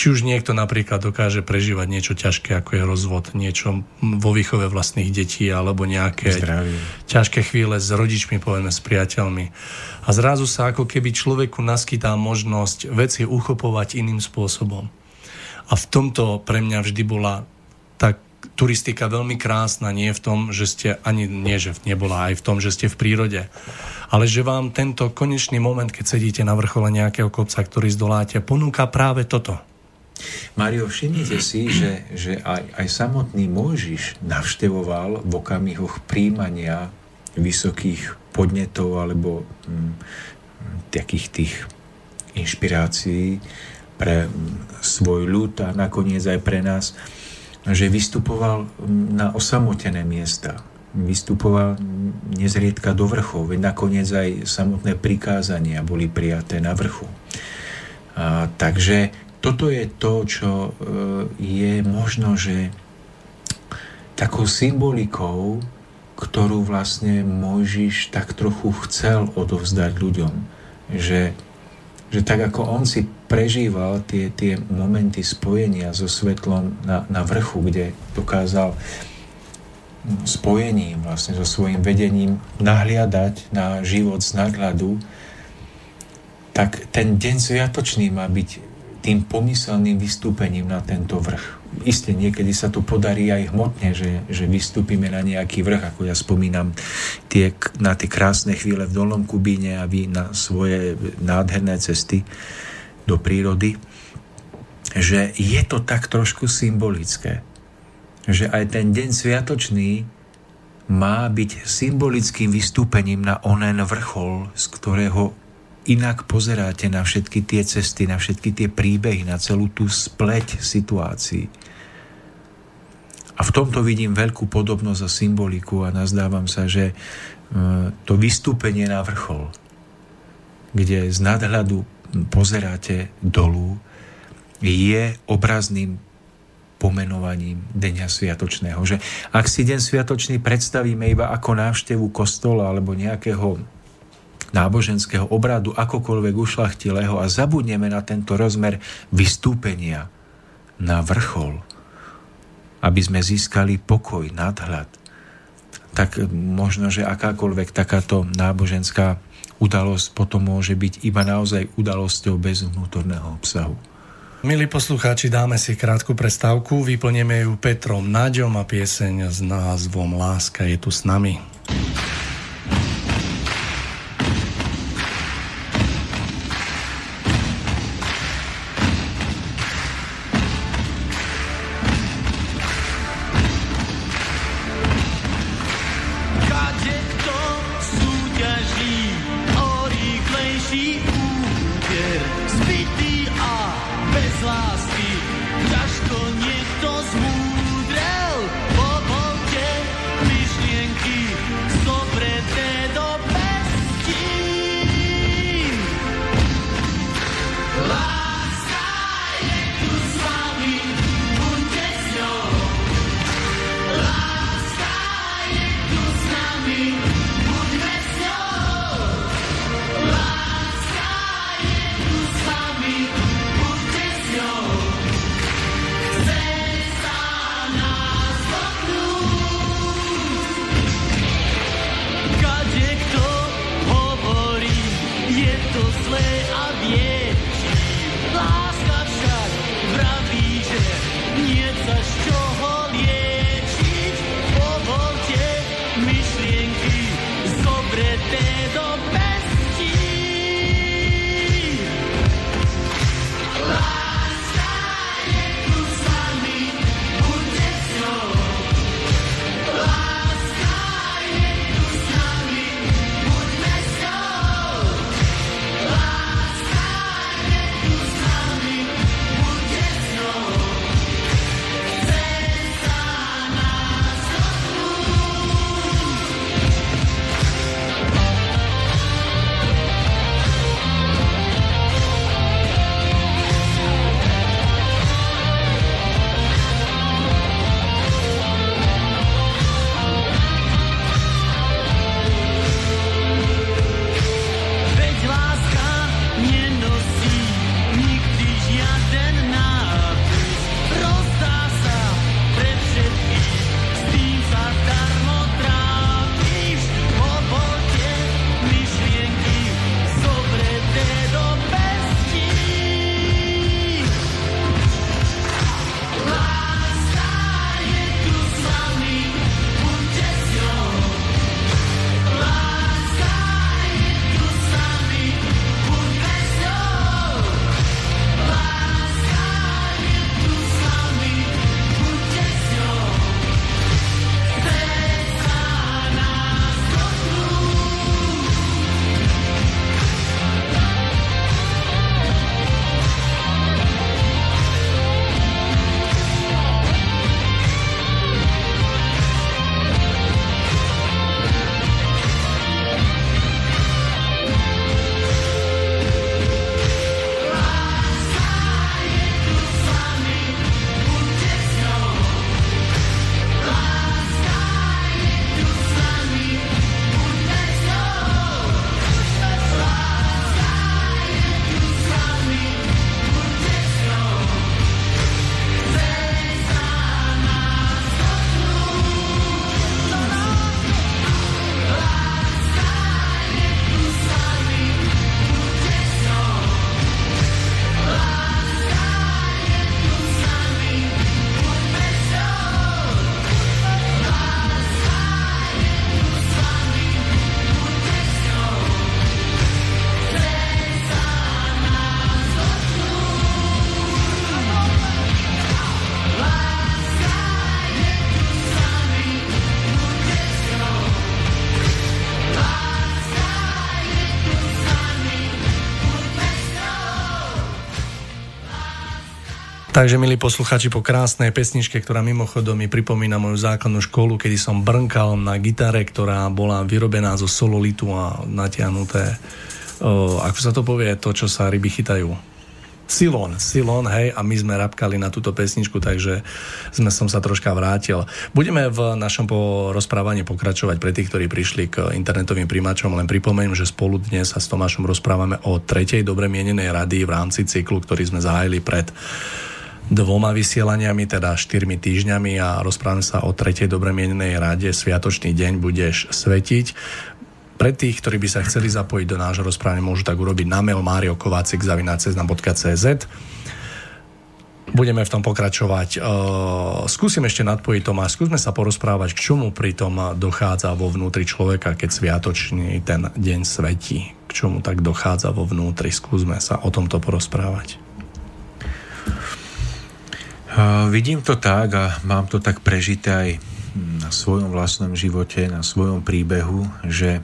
či už niekto napríklad dokáže prežívať niečo ťažké, ako je rozvod, niečo vo výchove vlastných detí, alebo nejaké Zdravie. ťažké chvíle s rodičmi, povedzme, s priateľmi. A zrazu sa ako keby človeku naskytá možnosť veci uchopovať iným spôsobom. A v tomto pre mňa vždy bola tak turistika veľmi krásna, nie v tom, že ste, ani nie, že nebola, aj v tom, že ste v prírode, ale že vám tento konečný moment, keď sedíte na vrchole nejakého kopca, ktorý zdoláte, ponúka práve toto. Mario, všimnite si, že, že aj, aj samotný Mojžiš navštevoval v okamihoch príjmania vysokých podnetov alebo m, mm, takých tých inšpirácií pre mm, svoj ľud a nakoniec aj pre nás, že vystupoval mm, na osamotené miesta. Vystupoval nezriedka do vrchov, veď nakoniec aj samotné prikázania boli prijaté na vrchu. A, takže toto je to, čo e, je možno, že takou symbolikou, ktorú vlastne Mojžiš tak trochu chcel odovzdať ľuďom. Že, že tak ako on si prežíval tie, tie momenty spojenia so svetlom na, na vrchu, kde dokázal spojením vlastne so svojím vedením nahliadať na život z nadhľadu, tak ten deň sviatočný má byť tým pomyselným vystúpením na tento vrch. Isté, niekedy sa to podarí aj hmotne, že, že vystúpime na nejaký vrch, ako ja spomínam tie, na tie krásne chvíle v Dolnom Kubíne a vy na svoje nádherné cesty do prírody, že je to tak trošku symbolické. Že aj ten deň sviatočný má byť symbolickým vystúpením na onen vrchol, z ktorého inak pozeráte na všetky tie cesty, na všetky tie príbehy, na celú tú spleť situácií. A v tomto vidím veľkú podobnosť a symboliku a nazdávam sa, že e, to vystúpenie na vrchol, kde z nadhľadu pozeráte dolu, je obrazným pomenovaním Dňa Sviatočného. Že ak si Deň Sviatočný predstavíme iba ako návštevu kostola alebo nejakého náboženského obradu, akokoľvek ušlachtilého a zabudneme na tento rozmer vystúpenia na vrchol, aby sme získali pokoj, nadhľad, tak možno, že akákoľvek takáto náboženská udalosť potom môže byť iba naozaj udalosťou bez vnútorného obsahu. Milí poslucháči, dáme si krátku prestávku, vyplníme ju Petrom Naďom a pieseň s názvom Láska je tu s nami. Takže, milí posluchači, po krásnej pesničke, ktorá mimochodom mi pripomína moju základnú školu, kedy som brnkal na gitare, ktorá bola vyrobená zo sololitu a natiahnuté, ako sa to povie, to, čo sa ryby chytajú. Silon, Silon, hej, a my sme rapkali na túto pesničku, takže sme som sa troška vrátil. Budeme v našom rozprávaní pokračovať pre tých, ktorí prišli k internetovým príjimačom, len pripomeniem, že spolu dnes sa s Tomášom rozprávame o tretej dobre mienenej rady v rámci cyklu, ktorý sme zahájili pred dvoma vysielaniami, teda štyrmi týždňami a rozprávame sa o tretej dobre mienenej rade Sviatočný deň budeš svetiť. Pre tých, ktorí by sa chceli zapojiť do nášho rozprávania, môžu tak urobiť na mail mariokovácik.cz Budeme v tom pokračovať. Uh, skúsim ešte nadpojiť Tomáš, skúsme sa porozprávať, k čomu pritom dochádza vo vnútri človeka, keď sviatočný ten deň svetí. K čomu tak dochádza vo vnútri. Skúsme sa o tomto porozprávať. Vidím to tak a mám to tak prežité aj na svojom vlastnom živote, na svojom príbehu, že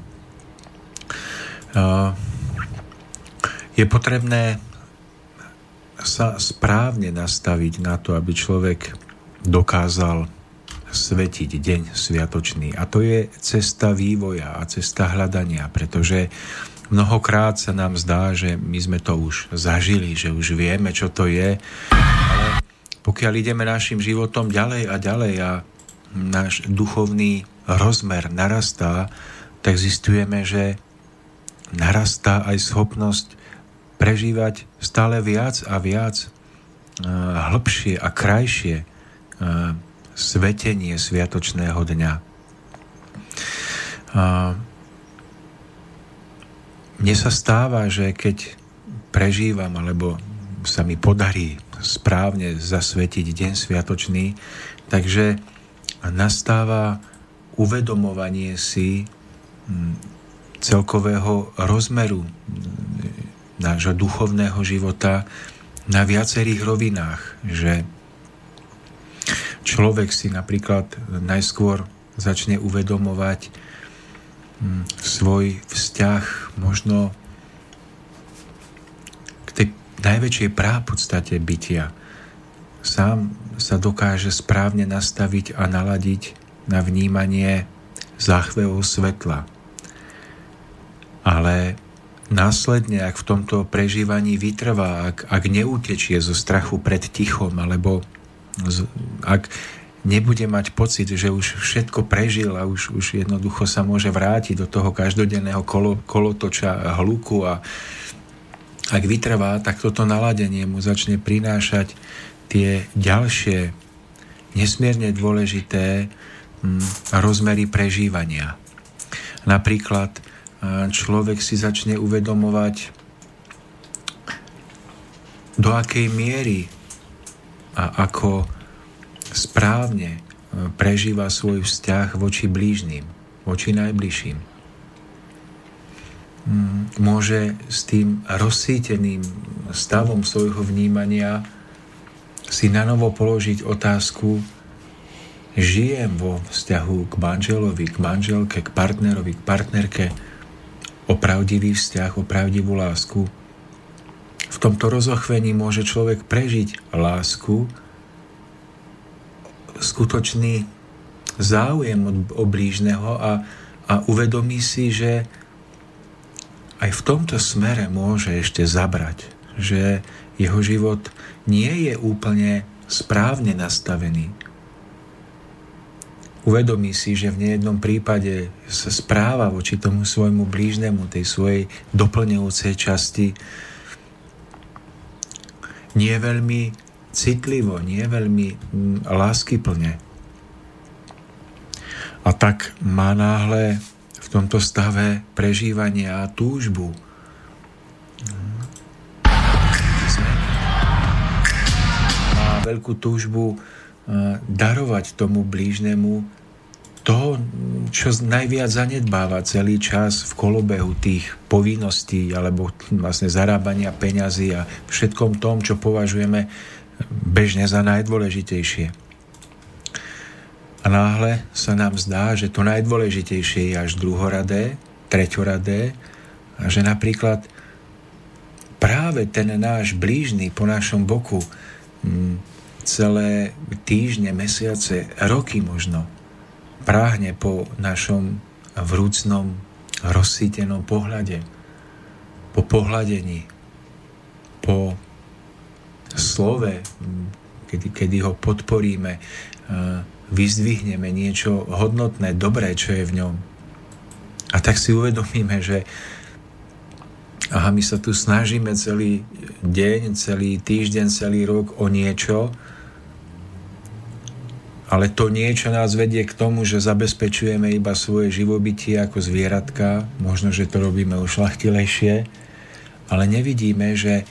je potrebné sa správne nastaviť na to, aby človek dokázal svetiť deň sviatočný. A to je cesta vývoja a cesta hľadania, pretože mnohokrát sa nám zdá, že my sme to už zažili, že už vieme, čo to je, ale pokiaľ ideme našim životom ďalej a ďalej a náš duchovný rozmer narastá, tak zistujeme, že narastá aj schopnosť prežívať stále viac a viac hĺbšie a krajšie svetenie sviatočného dňa. Mne sa stáva, že keď prežívam alebo sa mi podarí správne zasvetiť deň sviatočný, takže nastáva uvedomovanie si celkového rozmeru nášho duchovného života na viacerých rovinách, že človek si napríklad najskôr začne uvedomovať hm, svoj vzťah možno najväčšej prápodstate bytia. Sám sa dokáže správne nastaviť a naladiť na vnímanie záchveho svetla, ale následne, ak v tomto prežívaní vytrvá, ak, ak neutečie zo strachu pred tichom, alebo z, ak nebude mať pocit, že už všetko prežil a už, už jednoducho sa môže vrátiť do toho každodenného kolo, kolotoča hluku a ak vytrvá, tak toto naladenie mu začne prinášať tie ďalšie nesmierne dôležité hm, rozmery prežívania. Napríklad človek si začne uvedomovať, do akej miery a ako správne e, prežíva svoj vzťah voči blížnym, voči najbližším. Mm, môže s tým rozsíteným stavom svojho vnímania si na novo položiť otázku, žijem vo vzťahu k manželovi, k manželke, k partnerovi, k partnerke, o pravdivý vzťah, o pravdivú lásku. V tomto rozochvení môže človek prežiť lásku, skutočný záujem o blížneho a, a uvedomí si, že aj v tomto smere môže ešte zabrať, že jeho život nie je úplne správne nastavený, uvedomí si, že v nejednom prípade sa správa voči tomu svojmu blížnemu, tej svojej doplňujúcej časti, nie veľmi citlivo, nie veľmi mm, láskyplne. A tak má náhle v tomto stave prežívania a túžbu má veľkú túžbu darovať tomu blížnemu to, čo najviac zanedbáva celý čas v kolobehu tých povinností alebo vlastne zarábania peňazí a všetkom tom, čo považujeme bežne za najdôležitejšie. A náhle sa nám zdá, že to najdôležitejšie je až druhoradé, treťoradé a že napríklad práve ten náš blížny po našom boku celé týždne, mesiace, roky možno práhne po našom vrúcnom, rozsítenom pohľade, po pohľadení, po slove, kedy, kedy ho podporíme, vyzdvihneme niečo hodnotné, dobré, čo je v ňom. A tak si uvedomíme, že aha, my sa tu snažíme celý deň, celý týždeň, celý rok o niečo, ale to niečo nás vedie k tomu, že zabezpečujeme iba svoje živobytie ako zvieratka, možno, že to robíme ušlachtilejšie, ale nevidíme, že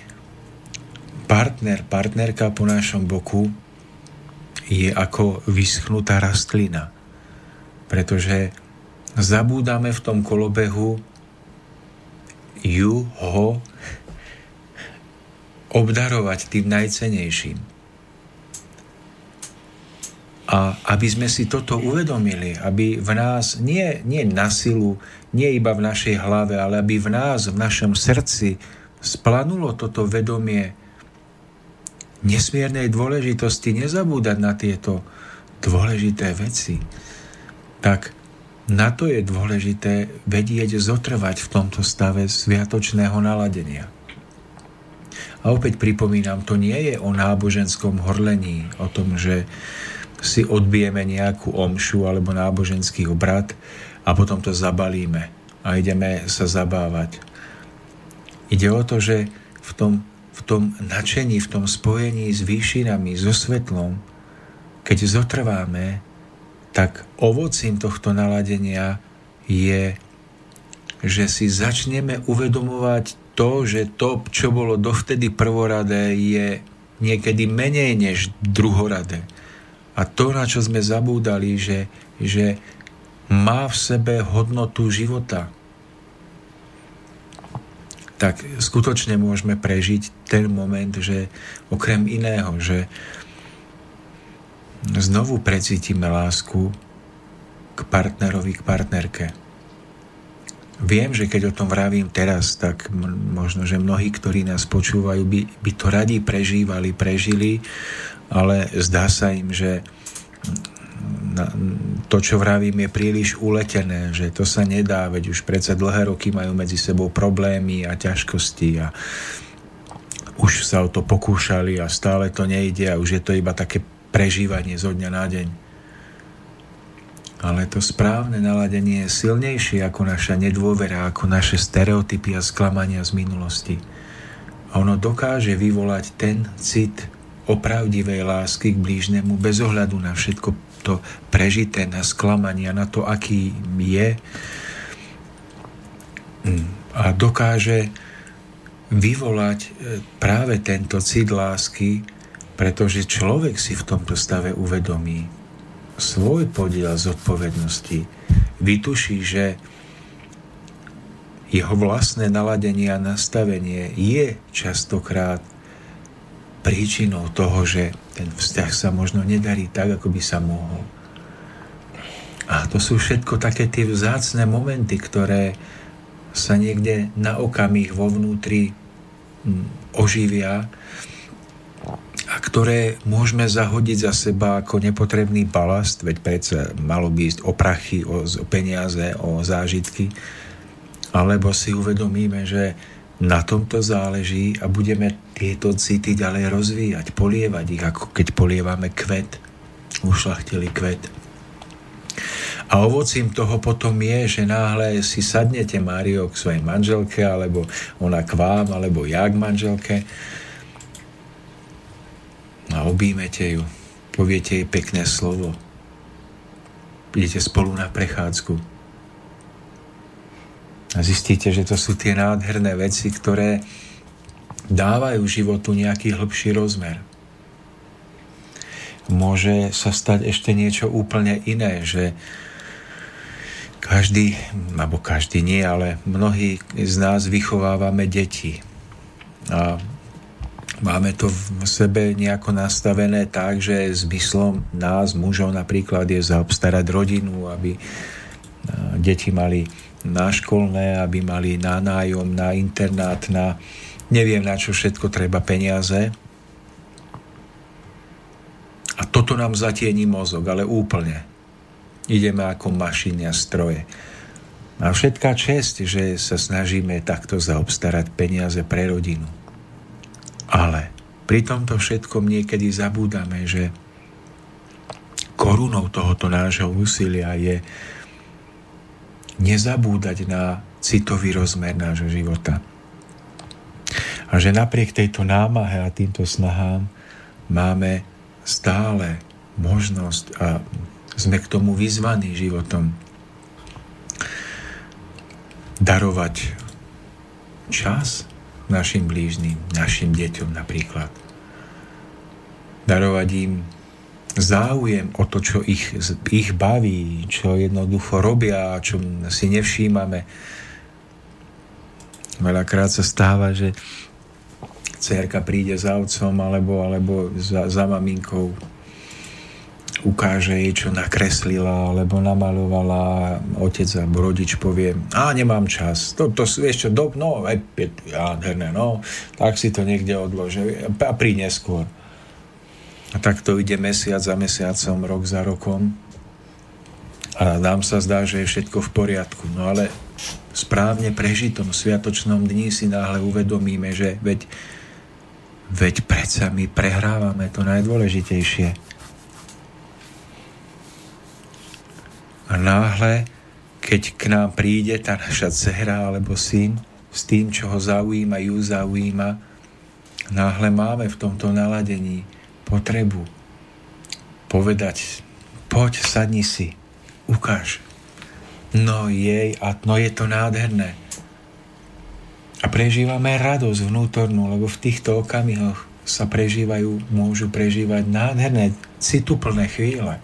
partner, partnerka po našom boku je ako vyschnutá rastlina. Pretože zabúdame v tom kolobehu ju, ho obdarovať tým najcenejším. A aby sme si toto uvedomili, aby v nás, nie, nie na silu, nie iba v našej hlave, ale aby v nás, v našom srdci splanulo toto vedomie nesmiernej dôležitosti nezabúdať na tieto dôležité veci, tak na to je dôležité vedieť zotrvať v tomto stave sviatočného naladenia. A opäť pripomínam, to nie je o náboženskom horlení, o tom, že si odbijeme nejakú omšu alebo náboženský obrad a potom to zabalíme a ideme sa zabávať. Ide o to, že v tom, v tom načení, v tom spojení s výšinami, so svetlom, keď zotrváme, tak ovocím tohto naladenia je, že si začneme uvedomovať to, že to, čo bolo dovtedy prvoradé, je niekedy menej než druhoradé. A to, na čo sme zabúdali, že, že má v sebe hodnotu života, tak skutočne môžeme prežiť ten moment, že okrem iného, že znovu precítime lásku k partnerovi, k partnerke. Viem, že keď o tom vravím teraz, tak možno, že mnohí, ktorí nás počúvajú, by, by to radi prežívali, prežili, ale zdá sa im, že to, čo vravím, je príliš uletené, že to sa nedá, veď už predsa dlhé roky majú medzi sebou problémy a ťažkosti a už sa o to pokúšali a stále to nejde a už je to iba také prežívanie zo dňa na deň. Ale to správne naladenie je silnejšie ako naša nedôvera, ako naše stereotypy a sklamania z minulosti. A ono dokáže vyvolať ten cit opravdivej lásky k blížnemu bez ohľadu na všetko to prežité, na sklamania, na to, aký je. A dokáže vyvolať e, práve tento cit lásky, pretože človek si v tomto stave uvedomí svoj podiel zodpovednosti, vytuší, že jeho vlastné naladenie a nastavenie je častokrát príčinou toho, že ten vzťah sa možno nedarí tak, ako by sa mohol. A to sú všetko také tie vzácne momenty, ktoré sa niekde na okamih vo vnútri mm, oživia a ktoré môžeme zahodiť za seba ako nepotrebný balast, veď predsa malo by ísť o prachy, o, o peniaze, o zážitky, alebo si uvedomíme, že na tomto záleží a budeme tieto city ďalej rozvíjať, polievať ich, ako keď polievame kvet, ušlachtili kvet. A ovocím toho potom je, že náhle si sadnete, Mário, k svojej manželke, alebo ona k vám, alebo ja k manželke a objímete ju, poviete jej pekné slovo. Idete spolu na prechádzku. Zistíte, že to sú tie nádherné veci, ktoré dávajú životu nejaký hĺbší rozmer. Môže sa stať ešte niečo úplne iné, že každý, alebo každý nie, ale mnohí z nás vychovávame deti. A Máme to v sebe nejako nastavené tak, že zmyslom nás, mužov napríklad, je zaobstarať rodinu, aby deti mali na školné, aby mali na nájom, na internát, na neviem na čo všetko treba peniaze. A toto nám zatieni mozog, ale úplne. Ideme ako mašiny a stroje. A všetká čest, že sa snažíme takto zaobstarať peniaze pre rodinu. Ale pri tomto všetkom niekedy zabúdame, že korunou tohoto nášho úsilia je nezabúdať na citový rozmer nášho života. A že napriek tejto námahe a týmto snahám máme stále možnosť a sme k tomu vyzvaní životom darovať čas našim blížným, našim deťom napríklad. Darovať im záujem o to, čo ich, ich baví, čo jednoducho robia, čo si nevšímame. Veľakrát sa stáva, že cerka príde za otcom alebo, alebo za, za maminkou ukáže jej, čo nakreslila alebo namalovala otec alebo rodič povie, a nemám čas, to, to vieš čo, do, no, aj, nádherné, no, tak si to niekde odlože a príď neskôr. A tak to ide mesiac za mesiacom, rok za rokom a nám sa zdá, že je všetko v poriadku. No ale správne prežitom sviatočnom dni si náhle uvedomíme, že veď, veď predsa my prehrávame to najdôležitejšie A náhle, keď k nám príde tá naša dcera alebo syn s tým, čo ho zaujíma, ju zaujíma, náhle máme v tomto naladení potrebu povedať, poď, sadni si, ukáž. No jej, a no je to nádherné. A prežívame radosť vnútornú, lebo v týchto okamihoch sa prežívajú, môžu prežívať nádherné, cituplné chvíle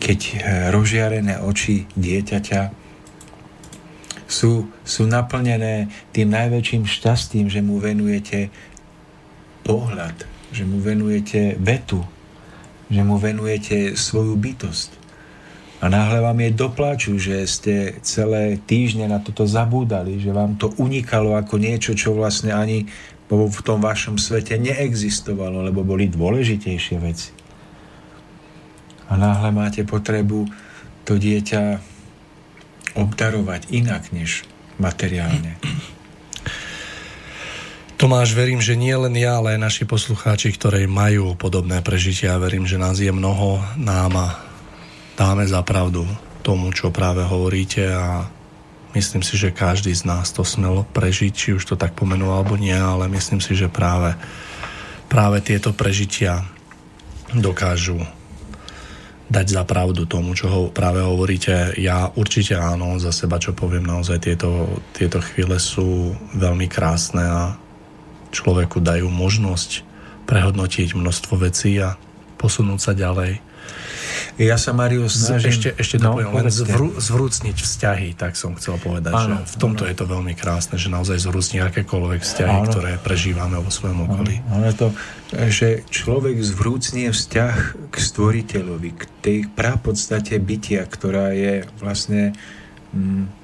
keď eh, rozžiarené oči dieťaťa sú, sú naplnené tým najväčším šťastím, že mu venujete pohľad, že mu venujete vetu, že mu venujete svoju bytosť. A náhle vám je dopláču, že ste celé týždne na toto zabúdali, že vám to unikalo ako niečo, čo vlastne ani v tom vašom svete neexistovalo, lebo boli dôležitejšie veci a náhle máte potrebu to dieťa obdarovať inak než materiálne. Tomáš, verím, že nie len ja, ale aj naši poslucháči, ktorí majú podobné prežitia, verím, že nás je mnoho, nám dáme za pravdu tomu, čo práve hovoríte a myslím si, že každý z nás to smel prežiť, či už to tak pomenoval alebo nie, ale myslím si, že práve, práve tieto prežitia dokážu dať za pravdu tomu, čo ho práve hovoríte. Ja určite áno, za seba čo poviem, naozaj tieto, tieto chvíle sú veľmi krásne a človeku dajú možnosť prehodnotiť množstvo vecí a posunúť sa ďalej. Ja sa, Mario, snažím... Ešte, ešte no, len zvrú, zvrúcniť vzťahy, tak som chcel povedať, áno, že v tomto áno. je to veľmi krásne, že naozaj zvrúcni akékoľvek vzťahy, áno. ktoré prežívame vo svojom okolí. Áno, to, že človek zvrúcnie vzťah k stvoriteľovi, k tej prápodstate bytia, ktorá je vlastne mm,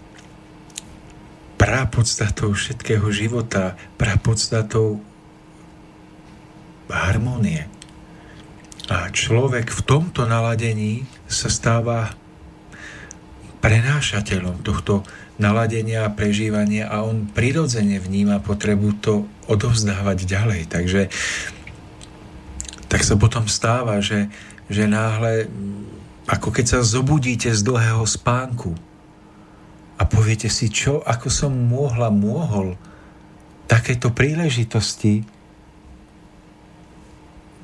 prápodstatou všetkého života, prápodstatou harmonie. A človek v tomto naladení sa stáva prenášateľom tohto naladenia a prežívania a on prirodzene vníma potrebu to odovzdávať ďalej. Takže tak sa potom stáva, že, že náhle ako keď sa zobudíte z dlhého spánku a poviete si, čo, ako som mohla, mohol takéto príležitosti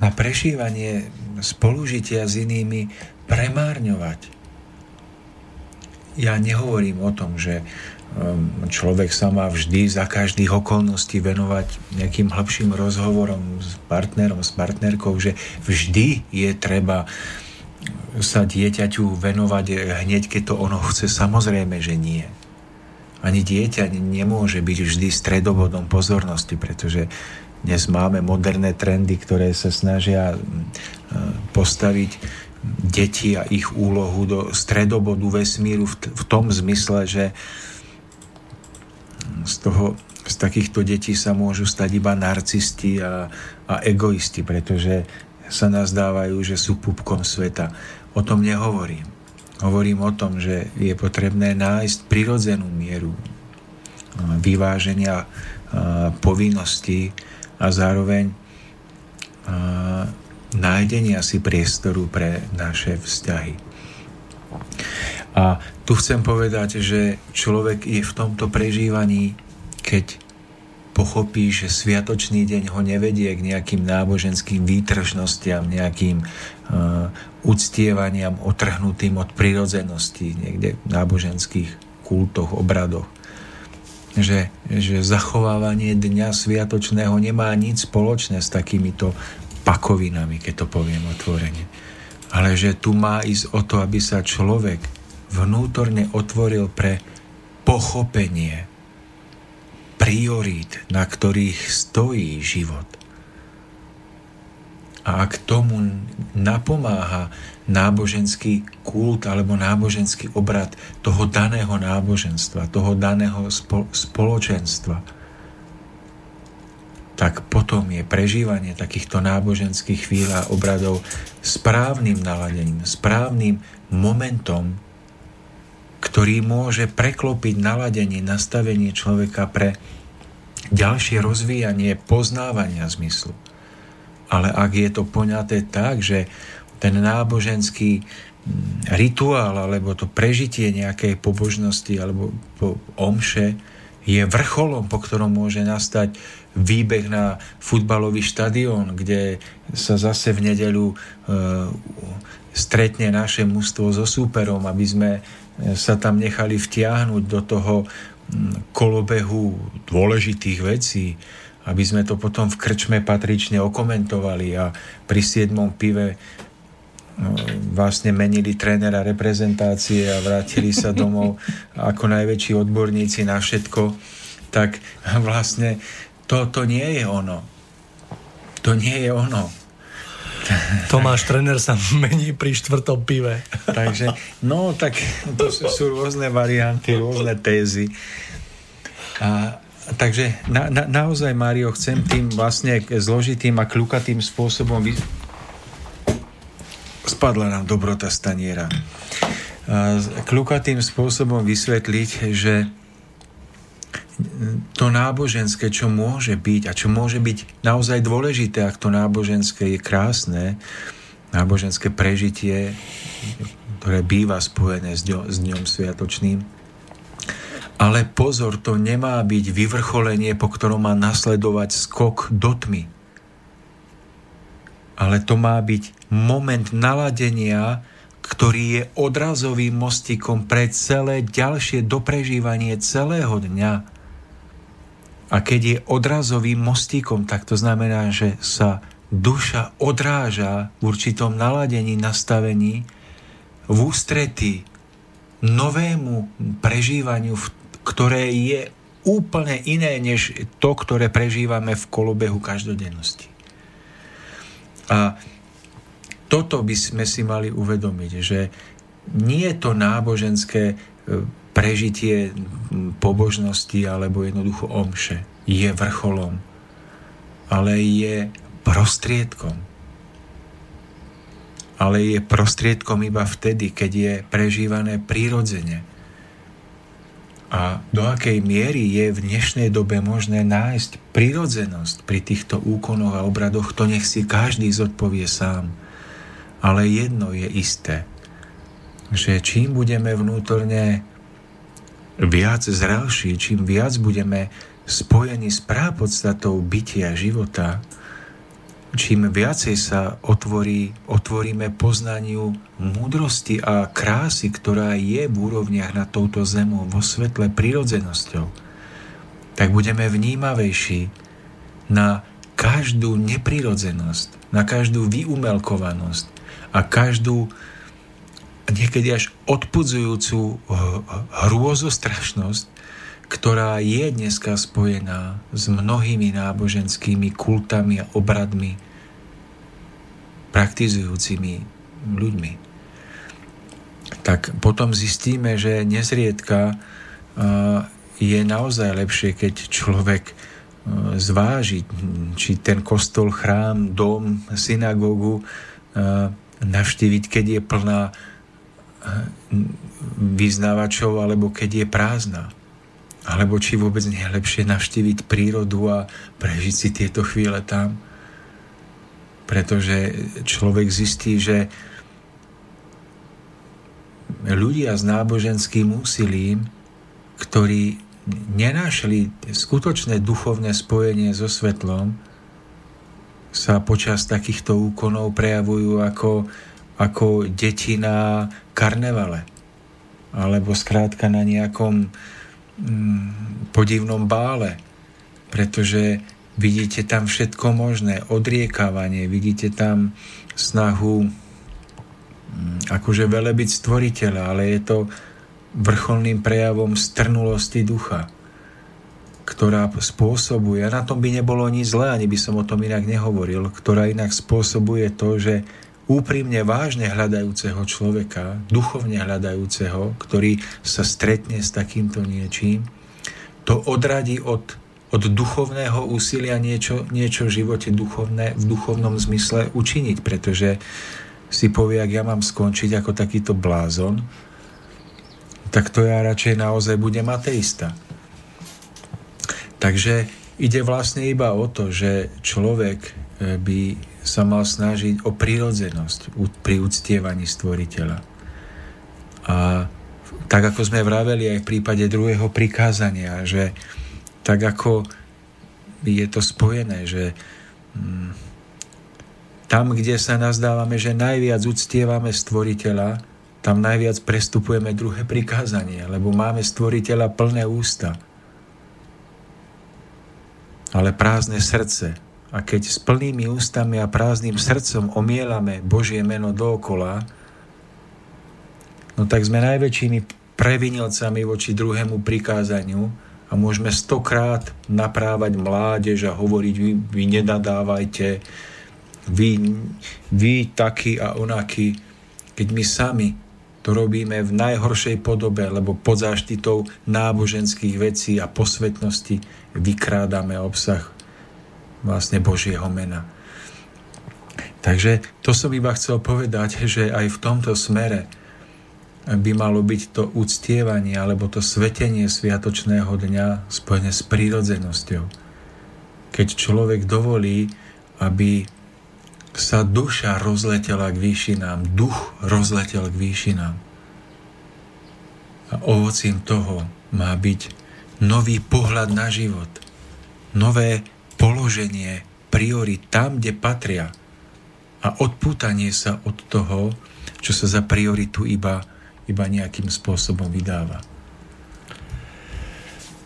na prežívanie spolužitia s inými premárňovať. Ja nehovorím o tom, že um, človek sa má vždy za každých okolností venovať nejakým hlbším rozhovorom s partnerom, s partnerkou, že vždy je treba sa dieťaťu venovať hneď, keď to ono chce. Samozrejme, že nie. Ani dieťa nemôže byť vždy stredobodom pozornosti, pretože dnes máme moderné trendy, ktoré sa snažia postaviť deti a ich úlohu do stredobodu vesmíru v tom zmysle, že z, toho, z takýchto detí sa môžu stať iba narcisti a, a egoisti, pretože sa nazdávajú, že sú pupkom sveta. O tom nehovorím. Hovorím o tom, že je potrebné nájsť prirodzenú mieru vyváženia povinností a zároveň nájdenia si priestoru pre naše vzťahy. A tu chcem povedať, že človek je v tomto prežívaní, keď pochopí, že sviatočný deň ho nevedie k nejakým náboženským výtržnostiam, nejakým uh, uctievaniam otrhnutým od prirodzenosti, niekde v náboženských kultoch, obradoch. Že, že zachovávanie dňa sviatočného nemá nič spoločné s takýmito pakovinami, keď to poviem otvorene. Ale že tu má ísť o to, aby sa človek vnútorne otvoril pre pochopenie priorít, na ktorých stojí život. A ak tomu napomáha náboženský kult alebo náboženský obrad toho daného náboženstva, toho daného spoločenstva, tak potom je prežívanie takýchto náboženských chvíľ a obradov správnym naladením, správnym momentom, ktorý môže preklopiť naladenie, nastavenie človeka pre ďalšie rozvíjanie poznávania zmyslu. Ale ak je to poňaté tak, že ten náboženský mm, rituál alebo to prežitie nejakej pobožnosti alebo po omše je vrcholom, po ktorom môže nastať výbeh na futbalový štadión, kde sa zase v nedeľu e, stretne naše mužstvo so súperom, aby sme sa tam nechali vtiahnuť do toho mm, kolobehu dôležitých vecí, aby sme to potom v krčme patrične okomentovali a pri siedmom pive no, vlastne menili trénera reprezentácie a vrátili sa domov ako najväčší odborníci na všetko, tak vlastne to, to nie je ono. To nie je ono. Tomáš, tréner sa mení pri štvrtom pive. Takže, no tak to sú, sú rôzne varianty, rôzne tézy. A takže na, na, naozaj, Mário, chcem tým vlastne zložitým a kľukatým spôsobom vy... spadla nám dobrota staniera. Kľukatým spôsobom vysvetliť, že to náboženské, čo môže byť a čo môže byť naozaj dôležité, ak to náboženské je krásne, náboženské prežitie, ktoré býva spojené s, s dňom sviatočným, ale pozor, to nemá byť vyvrcholenie, po ktorom má nasledovať skok do tmy. Ale to má byť moment naladenia, ktorý je odrazovým mostikom pre celé ďalšie doprežívanie celého dňa. A keď je odrazovým mostíkom, tak to znamená, že sa duša odráža v určitom naladení, nastavení v ústretí novému prežívaniu ktoré je úplne iné než to, ktoré prežívame v kolobehu každodennosti. A toto by sme si mali uvedomiť, že nie je to náboženské e, prežitie pobožnosti alebo jednoducho omše je vrcholom, ale je prostriedkom. Ale je prostriedkom iba vtedy, keď je prežívané prirodzene a do akej miery je v dnešnej dobe možné nájsť prirodzenosť pri týchto úkonoch a obradoch, to nech si každý zodpovie sám. Ale jedno je isté, že čím budeme vnútorne viac zrelší, čím viac budeme spojení s prápodstatou bytia života, čím viacej sa otvorí, otvoríme poznaniu múdrosti a krásy, ktorá je v úrovniach na touto zemou vo svetle prirodzenosťou, tak budeme vnímavejší na každú neprirodzenosť, na každú vyumelkovanosť a každú niekedy až odpudzujúcu hrôzostrašnosť, ktorá je dneska spojená s mnohými náboženskými kultami a obradmi praktizujúcimi ľuďmi. Tak potom zistíme, že nezriedka je naozaj lepšie, keď človek zváži, či ten kostol, chrám, dom, synagógu navštíviť, keď je plná vyznávačov alebo keď je prázdna alebo či vôbec nie je lepšie navštíviť prírodu a prežiť si tieto chvíle tam. Pretože človek zistí, že ľudia s náboženským úsilím, ktorí nenašli skutočné duchovné spojenie so svetlom, sa počas takýchto úkonov prejavujú ako, ako deti na karnevale. Alebo skrátka na nejakom mm, podivnom bále, pretože vidíte tam všetko možné, odriekávanie, vidíte tam snahu mm, akože velebiť stvoriteľa, ale je to vrcholným prejavom strnulosti ducha, ktorá spôsobuje, a na tom by nebolo nič zlé, ani by som o tom inak nehovoril, ktorá inak spôsobuje to, že úprimne vážne hľadajúceho človeka, duchovne hľadajúceho, ktorý sa stretne s takýmto niečím, to odradí od, od duchovného úsilia niečo, niečo v živote duchovné, v duchovnom zmysle učiniť, pretože si povie, ak ja mám skončiť ako takýto blázon, tak to ja radšej naozaj budem ateista. Takže ide vlastne iba o to, že človek eh, by sa mal snažiť o prírodzenosť pri uctievaní stvoriteľa. A tak ako sme vraveli aj v prípade druhého prikázania, že tak ako je to spojené, že mm, tam, kde sa nazdávame, že najviac uctievame stvoriteľa, tam najviac prestupujeme druhé prikázanie, lebo máme stvoriteľa plné ústa, ale prázdne srdce, a keď s plnými ústami a prázdnym srdcom omielame Božie meno dookola, no tak sme najväčšími previnilcami voči druhému prikázaniu a môžeme stokrát naprávať mládež a hovoriť, vy, vy nedadávajte, vy, vy takí a onakí, keď my sami to robíme v najhoršej podobe, lebo pod záštitou náboženských vecí a posvetnosti vykrádame obsah vlastne Božieho mena. Takže to som iba chcel povedať, že aj v tomto smere by malo byť to uctievanie alebo to svetenie sviatočného dňa spojené s prírodzenosťou. Keď človek dovolí, aby sa duša rozletela k výšinám, duch rozletel k výšinám. A ovocím toho má byť nový pohľad na život, nové položenie priorit tam, kde patria a odpútanie sa od toho, čo sa za prioritu iba, iba nejakým spôsobom vydáva.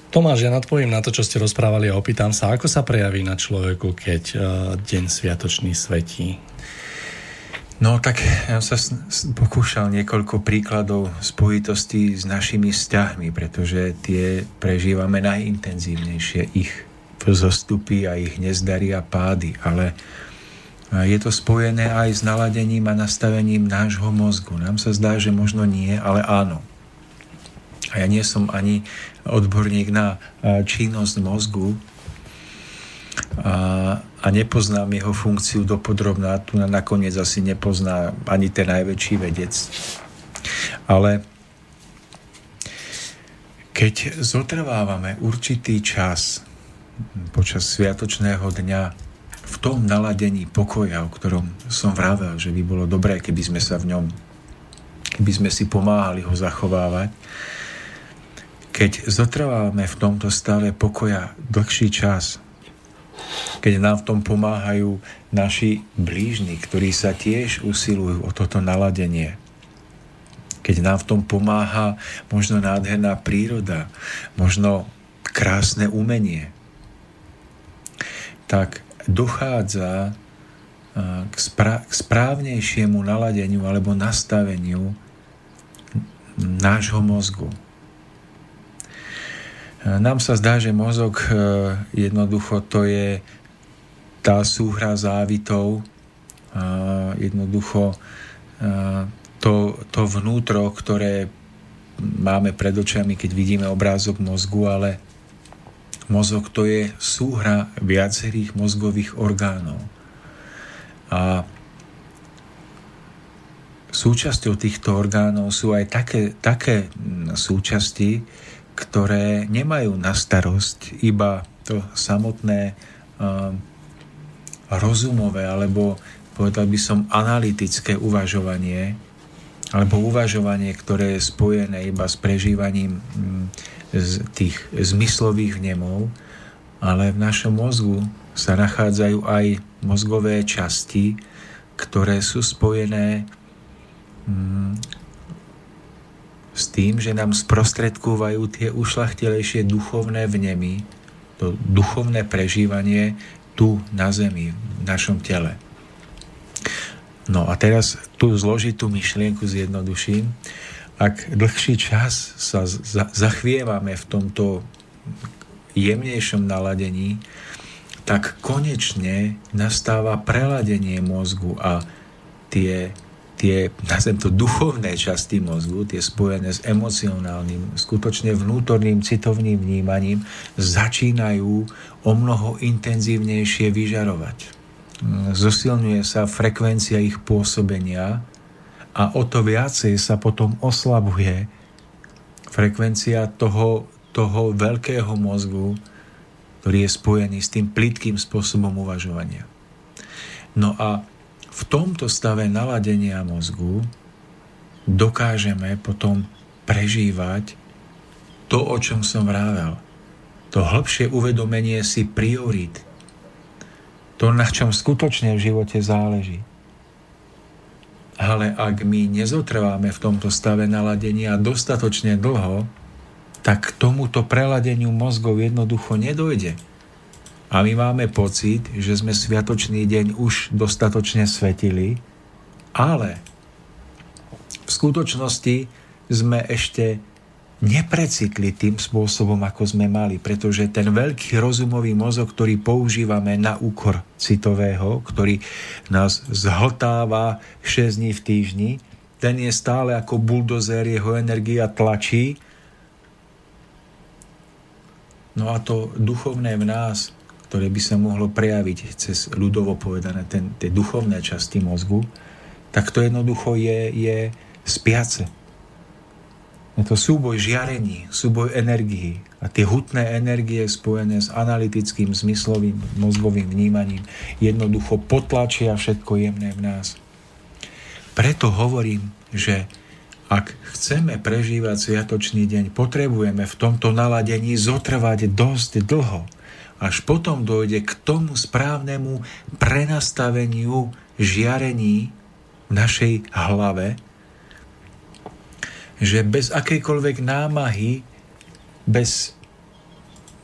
Tomáš, ja nadpovím na to, čo ste rozprávali a opýtam sa, ako sa prejaví na človeku, keď uh, deň sviatočný svetí? No tak ja sa pokúšal niekoľko príkladov spojitosti s našimi vzťahmi, pretože tie prežívame najintenzívnejšie ich zostupy a ich nezdary a pády, ale je to spojené aj s naladením a nastavením nášho mozgu. Nám sa zdá, že možno nie, ale áno. A ja nie som ani odborník na činnosť mozgu a, a nepoznám jeho funkciu dopodrobná. Tu na nakoniec asi nepozná ani ten najväčší vedec. Ale keď zotrvávame určitý čas počas sviatočného dňa v tom naladení pokoja, o ktorom som vravel, že by bolo dobré, keby sme sa v ňom, keby sme si pomáhali ho zachovávať. Keď zotrvávame v tomto stave pokoja dlhší čas, keď nám v tom pomáhajú naši blížni, ktorí sa tiež usilujú o toto naladenie, keď nám v tom pomáha možno nádherná príroda, možno krásne umenie, tak dochádza k, spra- k správnejšiemu naladeniu alebo nastaveniu nášho mozgu. Nám sa zdá, že mozog e, jednoducho to je tá súhra závitov, jednoducho e, to, to vnútro, ktoré máme pred očami, keď vidíme obrázok mozgu, ale Mozog to je súhra viacerých mozgových orgánov. A súčasťou týchto orgánov sú aj také, také súčasti, ktoré nemajú na starosť iba to samotné uh, rozumové alebo povedal by som analytické uvažovanie alebo uvažovanie, ktoré je spojené iba s prežívaním mm, z tých zmyslových vnemov, ale v našom mozgu sa nachádzajú aj mozgové časti, ktoré sú spojené mm, s tým, že nám sprostredkúvajú tie ušlachtilejšie duchovné vnemy, to duchovné prežívanie tu na zemi, v našom tele. No a teraz tú zložitú myšlienku zjednoduším. Ak dlhší čas sa zachvievame v tomto jemnejšom naladení, tak konečne nastáva preladenie mozgu a tie, tie nazvem to, duchovné časti mozgu, tie spojené s emocionálnym, skutočne vnútorným citovným vnímaním, začínajú o mnoho intenzívnejšie vyžarovať. Zosilňuje sa frekvencia ich pôsobenia a o to viacej sa potom oslabuje frekvencia toho, toho veľkého mozgu, ktorý je spojený s tým plitkým spôsobom uvažovania. No a v tomto stave naladenia mozgu dokážeme potom prežívať to, o čom som vravel. To hĺbšie uvedomenie si priorit. To, na čom skutočne v živote záleží. Ale ak my nezotrváme v tomto stave naladenia dostatočne dlho, tak k tomuto preladeniu mozgov jednoducho nedojde. A my máme pocit, že sme sviatočný deň už dostatočne svetili, ale v skutočnosti sme ešte neprecitli tým spôsobom, ako sme mali, pretože ten veľký rozumový mozog, ktorý používame na úkor citového, ktorý nás zhltáva 6 dní v týždni, ten je stále ako buldozer, jeho energia tlačí. No a to duchovné v nás, ktoré by sa mohlo prejaviť cez ľudovo povedané, ten, tie duchovné časti mozgu, tak to jednoducho je, je spiace je to súboj žiarení, súboj energií. A tie hutné energie spojené s analytickým, zmyslovým, mozgovým vnímaním jednoducho potlačia všetko jemné v nás. Preto hovorím, že ak chceme prežívať sviatočný deň, potrebujeme v tomto naladení zotrvať dosť dlho. Až potom dojde k tomu správnemu prenastaveniu žiarení v našej hlave, že bez akejkoľvek námahy, bez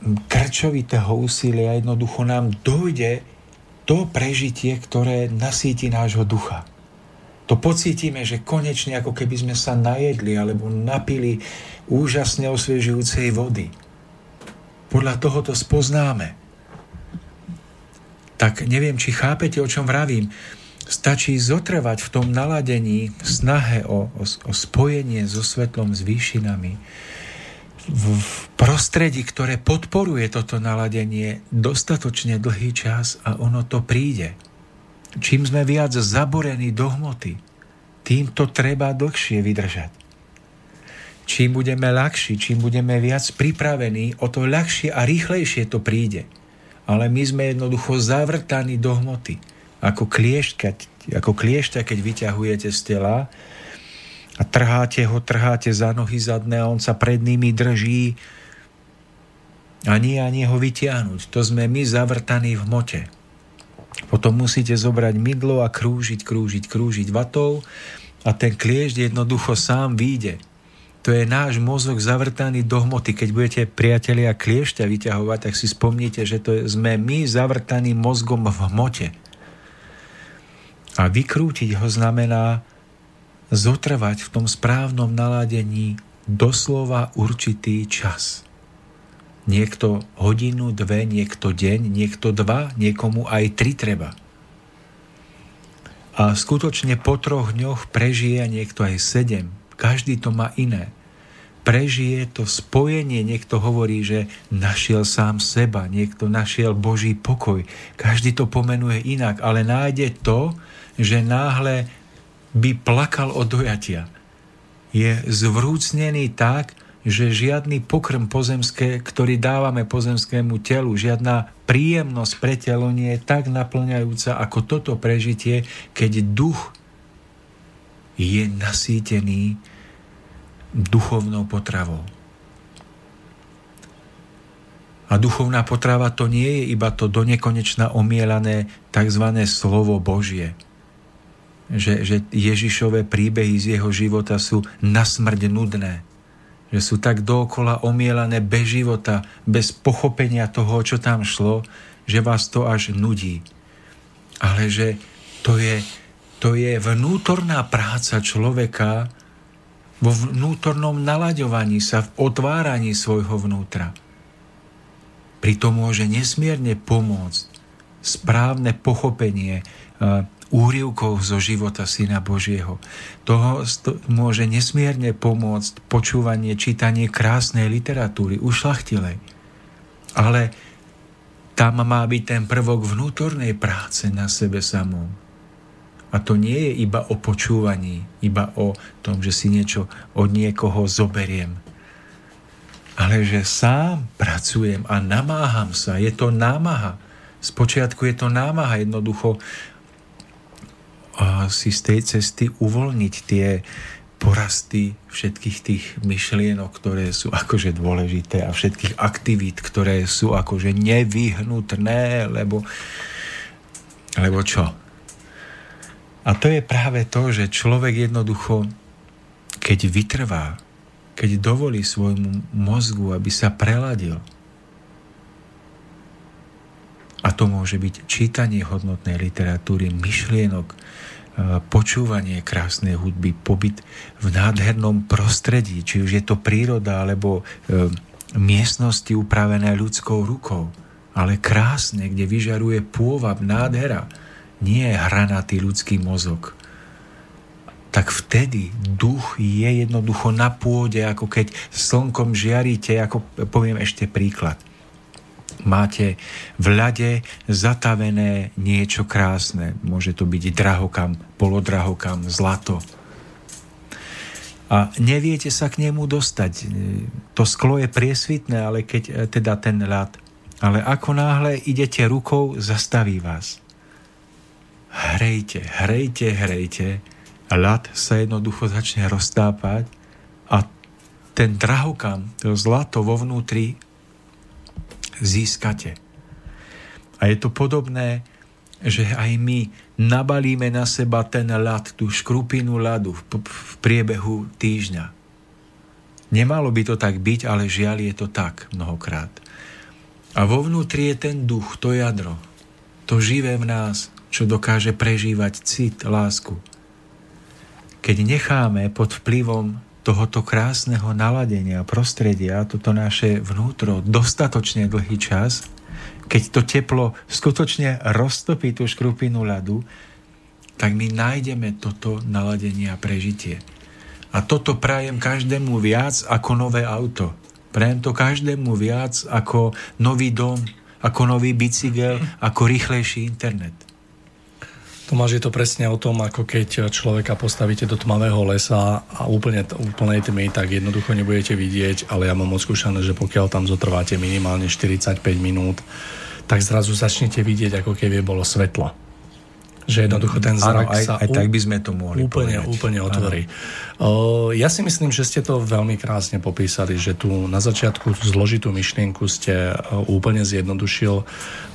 krčovitého úsilia jednoducho nám dojde to prežitie, ktoré nasíti nášho ducha. To pocítime, že konečne ako keby sme sa najedli alebo napili úžasne osviežujúcej vody. Podľa toho to spoznáme. Tak neviem, či chápete, o čom vravím. Stačí zotrvať v tom naladení, v snahe o, o, o spojenie so svetlom, s výšinami, v, v prostredí, ktoré podporuje toto naladenie dostatočne dlhý čas a ono to príde. Čím sme viac zaborení do hmoty, tým to treba dlhšie vydržať. Čím budeme ľahší, čím budeme viac pripravení, o to ľahšie a rýchlejšie to príde. Ale my sme jednoducho zavrtaní do hmoty ako kliešťa, ako kliešťa, keď vyťahujete z tela a trháte ho, trháte za nohy zadné a on sa pred nimi drží a nie ani ho vyťahnuť. To sme my zavrtaní v mote. Potom musíte zobrať mydlo a krúžiť, krúžiť, krúžiť vatou a ten kliešť jednoducho sám vyjde. To je náš mozog zavrtaný do hmoty. Keď budete priatelia kliešťa vyťahovať, tak si spomnite, že to sme my zavrtaní mozgom v hmote. A vykrútiť ho znamená zotrvať v tom správnom naladení doslova určitý čas. Niekto hodinu, dve, niekto deň, niekto dva, niekomu aj tri treba. A skutočne po troch dňoch prežije niekto aj sedem. Každý to má iné. Prežije to spojenie, niekto hovorí, že našiel sám seba, niekto našiel Boží pokoj. Každý to pomenuje inak, ale nájde to, že náhle by plakal od dojatia. Je zvrúcnený tak, že žiadny pokrm pozemské, ktorý dávame pozemskému telu, žiadna príjemnosť pre telo nie je tak naplňajúca ako toto prežitie, keď duch je nasýtený duchovnou potravou. A duchovná potrava to nie je iba to donekonečna omielané tzv. slovo Božie. Že, že Ježišové príbehy z jeho života sú na smrť nudné že sú tak dookola omielané bez života, bez pochopenia toho, čo tam šlo, že vás to až nudí. Ale že to je, to je vnútorná práca človeka vo vnútornom nalaďovaní sa, v otváraní svojho vnútra. Pritom môže nesmierne pomôcť správne pochopenie úrivkov zo života Syna Božieho. Toho môže nesmierne pomôcť počúvanie, čítanie krásnej literatúry, ušlachtilej. Ale tam má byť ten prvok vnútornej práce na sebe samom. A to nie je iba o počúvaní, iba o tom, že si niečo od niekoho zoberiem. Ale že sám pracujem a namáham sa. Je to námaha. Spočiatku je to námaha jednoducho si z tej cesty uvoľniť tie porasty všetkých tých myšlienok, ktoré sú akože dôležité a všetkých aktivít, ktoré sú akože nevyhnutné, lebo, lebo čo? A to je práve to, že človek jednoducho, keď vytrvá, keď dovolí svojmu mozgu, aby sa preladil, a to môže byť čítanie hodnotnej literatúry, myšlienok, počúvanie krásnej hudby, pobyt v nádhernom prostredí, či už je to príroda alebo e, miestnosti upravené ľudskou rukou, ale krásne, kde vyžaruje pôvab, nádhera, nie hranatý ľudský mozog. Tak vtedy duch je jednoducho na pôde, ako keď slnkom žiaríte, ako poviem ešte príklad – máte v ľade zatavené niečo krásne. Môže to byť drahokam, polodrahokam, zlato. A neviete sa k nemu dostať. To sklo je priesvitné, ale keď e, teda ten ľad. Ale ako náhle idete rukou, zastaví vás. Hrejte, hrejte, hrejte. Ľad sa jednoducho začne roztápať a ten drahokam, to zlato vo vnútri získate. A je to podobné, že aj my nabalíme na seba ten ľad, tú škrupinu ľadu v, priebehu týždňa. Nemalo by to tak byť, ale žiaľ je to tak mnohokrát. A vo vnútri je ten duch, to jadro, to živé v nás, čo dokáže prežívať cit, lásku. Keď necháme pod vplyvom tohoto krásneho naladenia, prostredia, toto naše vnútro dostatočne dlhý čas, keď to teplo skutočne roztopí tú škrupinu ľadu, tak my nájdeme toto naladenie a prežitie. A toto prajem každému viac ako nové auto. Prajem to každému viac ako nový dom, ako nový bicykel, ako rýchlejší internet. Tomáš, je to presne o tom, ako keď človeka postavíte do tmavého lesa a úplne úplnej tmy, tak jednoducho nebudete vidieť, ale ja mám odskúšané, že pokiaľ tam zotrváte minimálne 45 minút, tak zrazu začnete vidieť, ako keby bolo svetlo že jednoducho ten zrak ano, aj, sa aj tak by sme to mohli úplne, povedať. úplne otvorí. Ja si myslím, že ste to veľmi krásne popísali, že tu na začiatku zložitú myšlienku ste úplne zjednodušil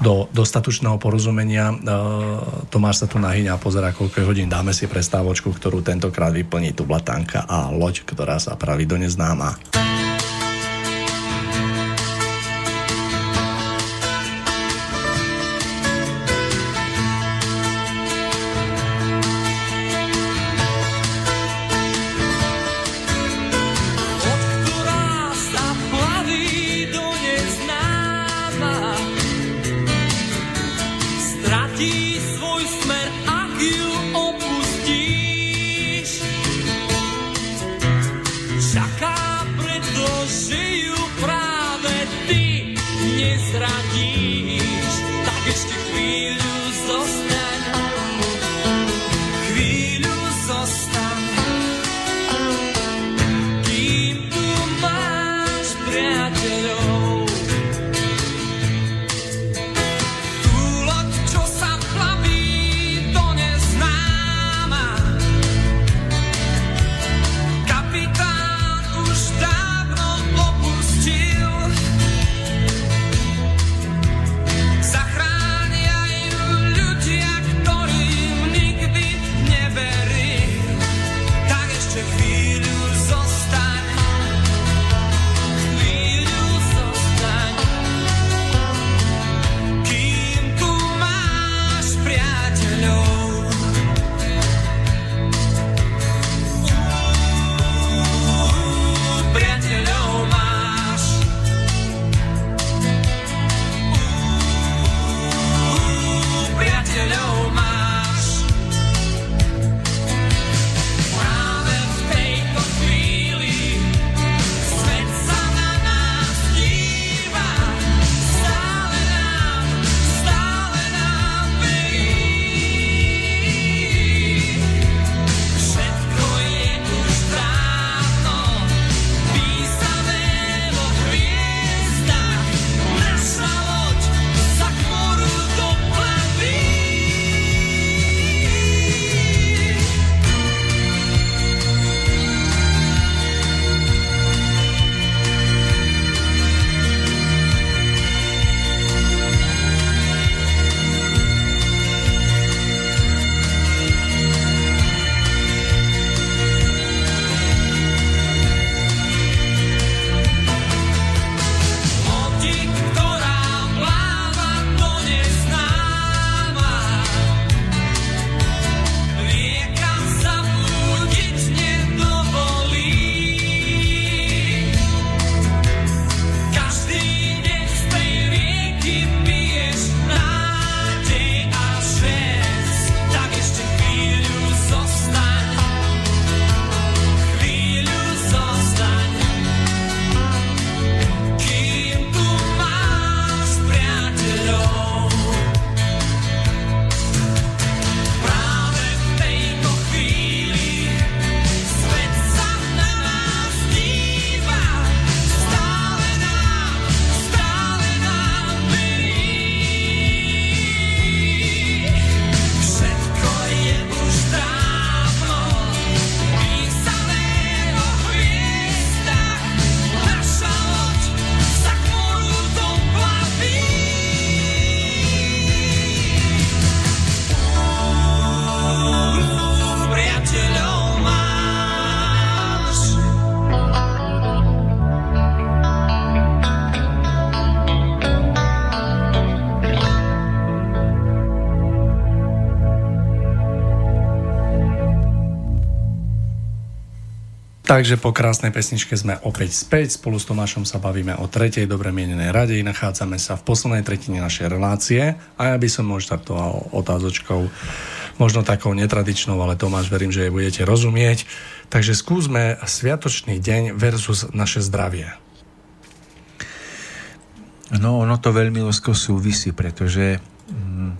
do dostatočného porozumenia. Uh, Tomáš sa tu nahyňa a pozera, koľko hodín dáme si prestávočku, ktorú tentokrát vyplní tu Blatanka a loď, ktorá sa praví do neznáma. Takže po krásnej pesničke sme opäť späť. Spolu s Tomášom sa bavíme o tretej dobre mienenej rade. Nachádzame sa v poslednej tretine našej relácie a ja by som možno startoval otázočkou, možno takou netradičnou, ale Tomáš, verím, že jej budete rozumieť. Takže skúsme sviatočný deň versus naše zdravie. No, ono to veľmi úzko súvisí, pretože mm,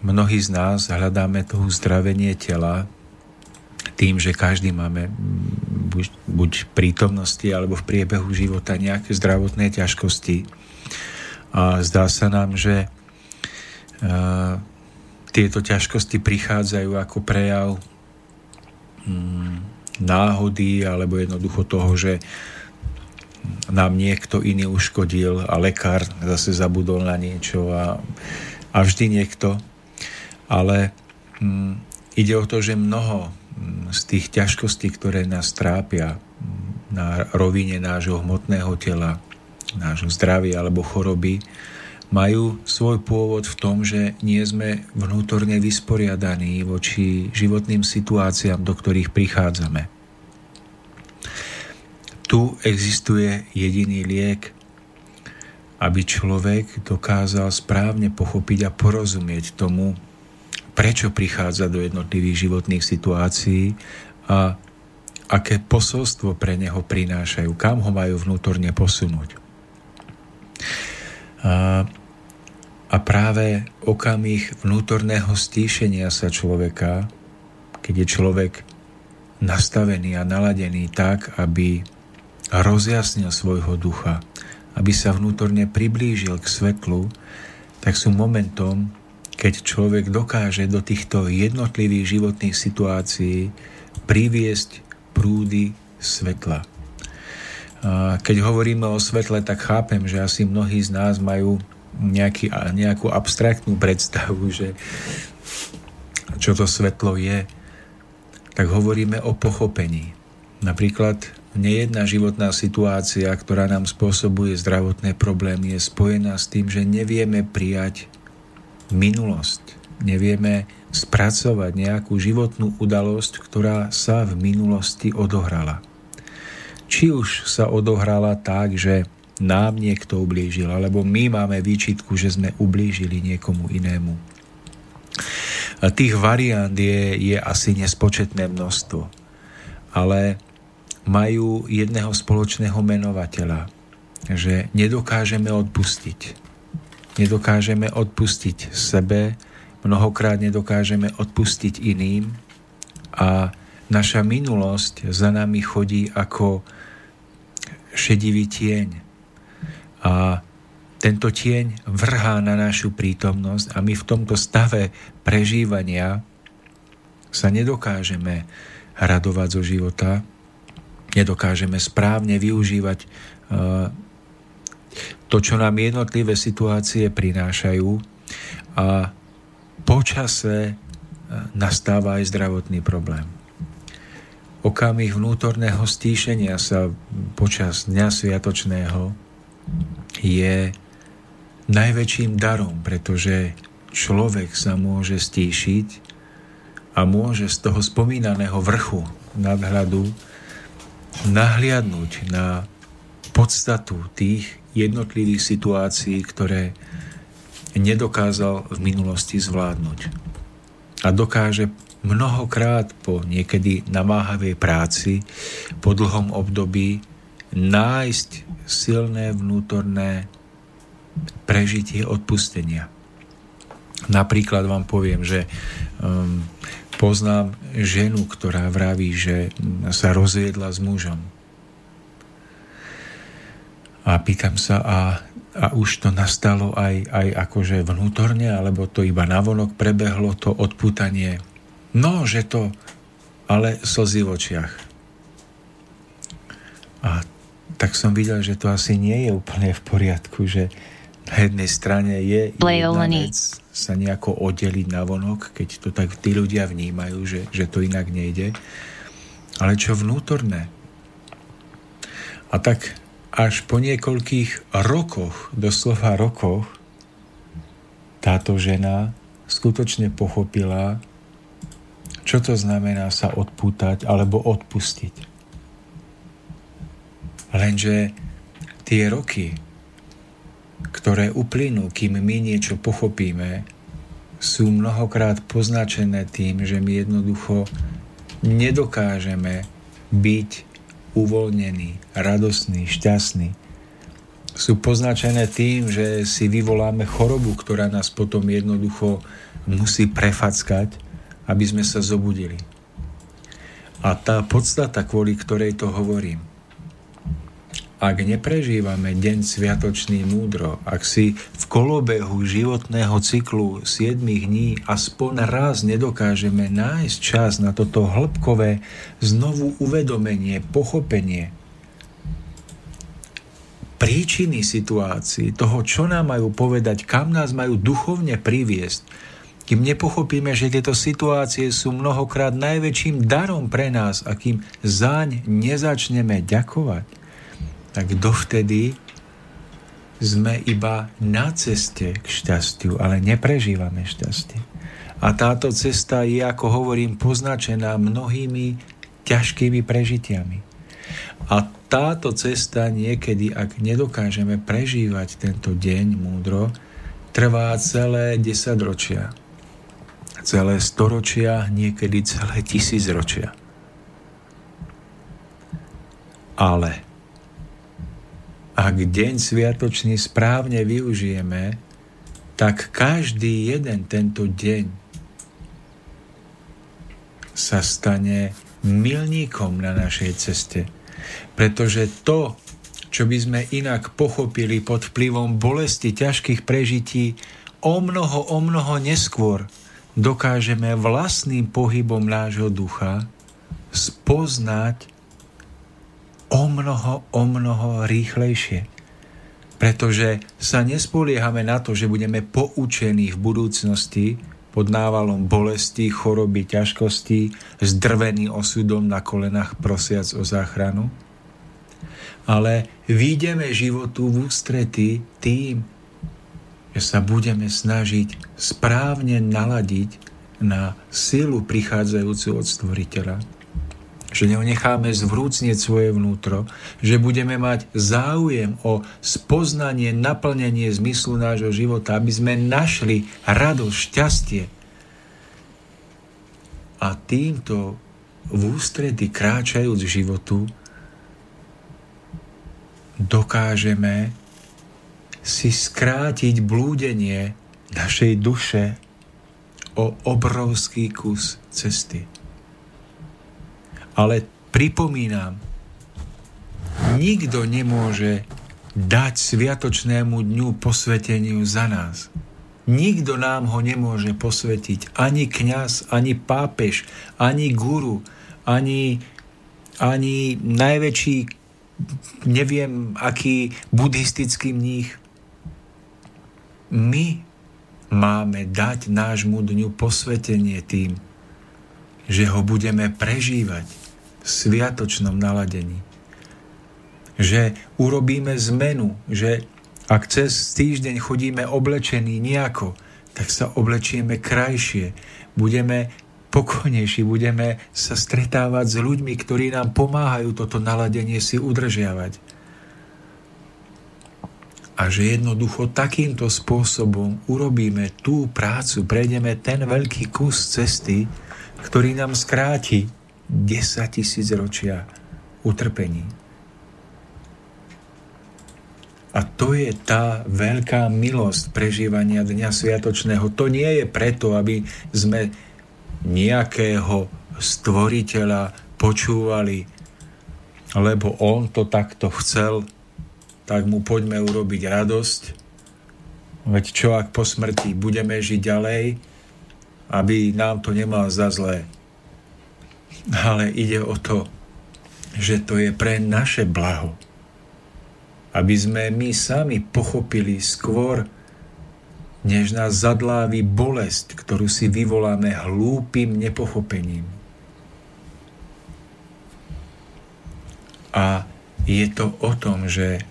mnohí z nás hľadáme toho zdravenie tela tým, že každý máme buď, buď prítomnosti alebo v priebehu života nejaké zdravotné ťažkosti. A zdá sa nám, že uh, tieto ťažkosti prichádzajú ako prejav um, náhody alebo jednoducho toho, že nám niekto iný uškodil a lekár zase zabudol na niečo a, a vždy niekto. Ale um, ide o to, že mnoho z tých ťažkostí, ktoré nás trápia na rovine nášho hmotného tela, nášho zdravia alebo choroby, majú svoj pôvod v tom, že nie sme vnútorne vysporiadaní voči životným situáciám, do ktorých prichádzame. Tu existuje jediný liek, aby človek dokázal správne pochopiť a porozumieť tomu, prečo prichádza do jednotlivých životných situácií a aké posolstvo pre neho prinášajú, kam ho majú vnútorne posunúť. A, a práve okamih vnútorného stíšenia sa človeka, keď je človek nastavený a naladený tak, aby rozjasnil svojho ducha, aby sa vnútorne priblížil k svetlu, tak sú momentom, keď človek dokáže do týchto jednotlivých životných situácií priviesť prúdy svetla. Keď hovoríme o svetle, tak chápem, že asi mnohí z nás majú nejaký, nejakú abstraktnú predstavu, že čo to svetlo je, tak hovoríme o pochopení. Napríklad nejedná životná situácia, ktorá nám spôsobuje zdravotné problémy, je spojená s tým, že nevieme prijať minulosť. Nevieme spracovať nejakú životnú udalosť, ktorá sa v minulosti odohrala. Či už sa odohrala tak, že nám niekto ublížil, alebo my máme výčitku, že sme ublížili niekomu inému. Tých variant je, je asi nespočetné množstvo, ale majú jedného spoločného menovateľa, že nedokážeme odpustiť nedokážeme odpustiť sebe, mnohokrát nedokážeme odpustiť iným a naša minulosť za nami chodí ako šedivý tieň. A tento tieň vrhá na našu prítomnosť a my v tomto stave prežívania sa nedokážeme radovať zo života, nedokážeme správne využívať uh, to, čo nám jednotlivé situácie prinášajú a počase e, nastáva aj zdravotný problém. Okamih vnútorného stíšenia sa počas dňa sviatočného je najväčším darom, pretože človek sa môže stíšiť a môže z toho spomínaného vrchu nadhľadu nahliadnúť na podstatu tých jednotlivých situácií, ktoré nedokázal v minulosti zvládnuť. A dokáže mnohokrát po niekedy namáhavej práci, po dlhom období nájsť silné vnútorné prežitie odpustenia. Napríklad vám poviem, že um, poznám ženu, ktorá vraví, že sa rozviedla s mužom a pýtam sa, a, a už to nastalo aj, aj akože vnútorne, alebo to iba navonok prebehlo, to odputanie. No, že to, ale slzy v očiach. A tak som videl, že to asi nie je úplne v poriadku, že na jednej strane je jedna vec sa nejako oddeliť na vonok, keď to tak tí ľudia vnímajú, že, že to inak nejde. Ale čo vnútorné? A tak až po niekoľkých rokoch, doslova rokoch, táto žena skutočne pochopila, čo to znamená sa odpútať alebo odpustiť. Lenže tie roky, ktoré uplynú, kým my niečo pochopíme, sú mnohokrát poznačené tým, že my jednoducho nedokážeme byť uvoľnený, radosný, šťastný. Sú poznačené tým, že si vyvoláme chorobu, ktorá nás potom jednoducho musí prefackať, aby sme sa zobudili. A tá podstata, kvôli ktorej to hovorím – ak neprežívame deň sviatočný múdro, ak si v kolobehu životného cyklu 7 dní aspoň raz nedokážeme nájsť čas na toto hĺbkové znovu uvedomenie, pochopenie príčiny situácií, toho, čo nám majú povedať, kam nás majú duchovne priviesť, kým nepochopíme, že tieto situácie sú mnohokrát najväčším darom pre nás a kým zaň nezačneme ďakovať, tak dovtedy sme iba na ceste k šťastiu, ale neprežívame šťastie. A táto cesta je, ako hovorím, poznačená mnohými ťažkými prežitiami. A táto cesta niekedy, ak nedokážeme prežívať tento deň múdro, trvá celé 10 ročia. Celé storočia, niekedy celé tisíc ročia. Ale ak deň sviatočný správne využijeme, tak každý jeden tento deň sa stane milníkom na našej ceste. Pretože to, čo by sme inak pochopili pod vplyvom bolesti ťažkých prežití, o mnoho, o mnoho neskôr dokážeme vlastným pohybom nášho ducha spoznať o mnoho, o mnoho rýchlejšie. Pretože sa nespoliehame na to, že budeme poučení v budúcnosti pod návalom bolesti, choroby, ťažkosti, zdrvený osudom na kolenách prosiac o záchranu, ale výjdeme životu v ústrety tým, že sa budeme snažiť správne naladiť na silu prichádzajúcu od Stvoriteľa, že necháme zvrúcnieť svoje vnútro, že budeme mať záujem o spoznanie, naplnenie zmyslu nášho života, aby sme našli radosť, šťastie. A týmto v ústredy kráčajúc životu dokážeme si skrátiť blúdenie našej duše o obrovský kus cesty. Ale pripomínam, nikto nemôže dať sviatočnému dňu posveteniu za nás. Nikto nám ho nemôže posvetiť. Ani kňaz, ani pápež, ani guru, ani, ani najväčší neviem, aký buddhistický mních. My máme dať nášmu dňu posvetenie tým, že ho budeme prežívať sviatočnom naladení. Že urobíme zmenu, že ak cez týždeň chodíme oblečení nejako, tak sa oblečieme krajšie. Budeme pokojnejší, budeme sa stretávať s ľuďmi, ktorí nám pomáhajú toto naladenie si udržiavať. A že jednoducho takýmto spôsobom urobíme tú prácu, prejdeme ten veľký kus cesty, ktorý nám skráti 10 tisíc ročia utrpení. A to je tá veľká milosť prežívania Dňa Sviatočného. To nie je preto, aby sme nejakého stvoriteľa počúvali, lebo on to takto chcel, tak mu poďme urobiť radosť. Veď čo ak po smrti budeme žiť ďalej, aby nám to nemal za zlé. Ale ide o to, že to je pre naše blaho. Aby sme my sami pochopili skôr, než nás zadlávi bolesť, ktorú si vyvoláme hlúpým nepochopením. A je to o tom, že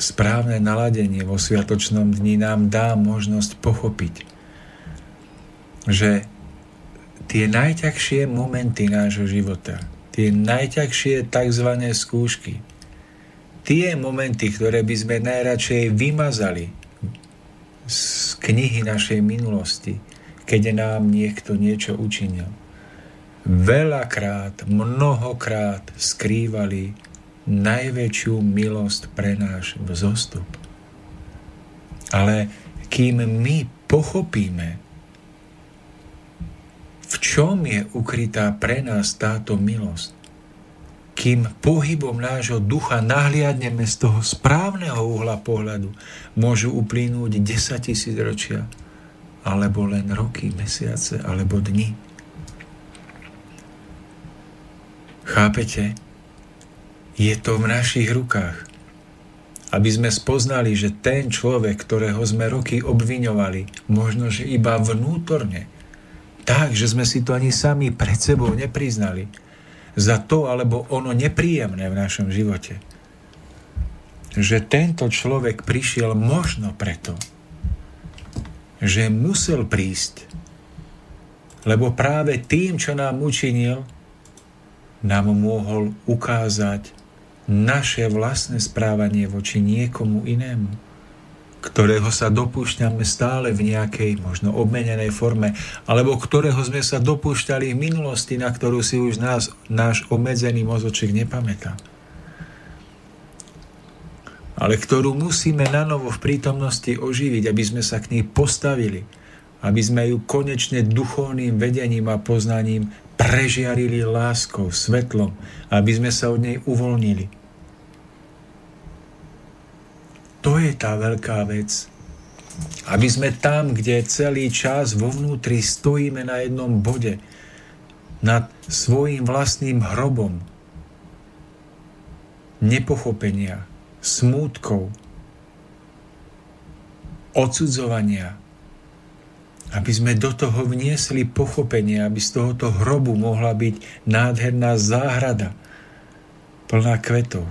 správne naladenie vo sviatočnom dni nám dá možnosť pochopiť, že tie najťažšie momenty nášho života, tie najťažšie tzv. skúšky, tie momenty, ktoré by sme najradšej vymazali z knihy našej minulosti, keď nám niekto niečo učinil. Veľakrát, mnohokrát skrývali najväčšiu milosť pre náš vzostup. Ale kým my pochopíme, v čom je ukrytá pre nás táto milosť, kým pohybom nášho ducha nahliadneme z toho správneho uhla pohľadu, môžu uplynúť 10 tisíc ročia, alebo len roky, mesiace, alebo dni. Chápete? Je to v našich rukách. Aby sme spoznali, že ten človek, ktorého sme roky obviňovali, možno, že iba vnútorne, tak, že sme si to ani sami pred sebou nepriznali, za to alebo ono nepríjemné v našom živote. Že tento človek prišiel možno preto, že musel prísť, lebo práve tým, čo nám učinil, nám mohol ukázať naše vlastné správanie voči niekomu inému ktorého sa dopúšťame stále v nejakej možno obmenenej forme, alebo ktorého sme sa dopúšťali v minulosti, na ktorú si už nás, náš obmedzený mozoček nepamätá. Ale ktorú musíme na novo v prítomnosti oživiť, aby sme sa k nej postavili, aby sme ju konečne duchovným vedením a poznaním prežiarili láskou, svetlom, aby sme sa od nej uvoľnili to je tá veľká vec. Aby sme tam, kde celý čas vo vnútri stojíme na jednom bode, nad svojim vlastným hrobom nepochopenia, smútkov, odsudzovania, aby sme do toho vniesli pochopenie, aby z tohoto hrobu mohla byť nádherná záhrada plná kvetov.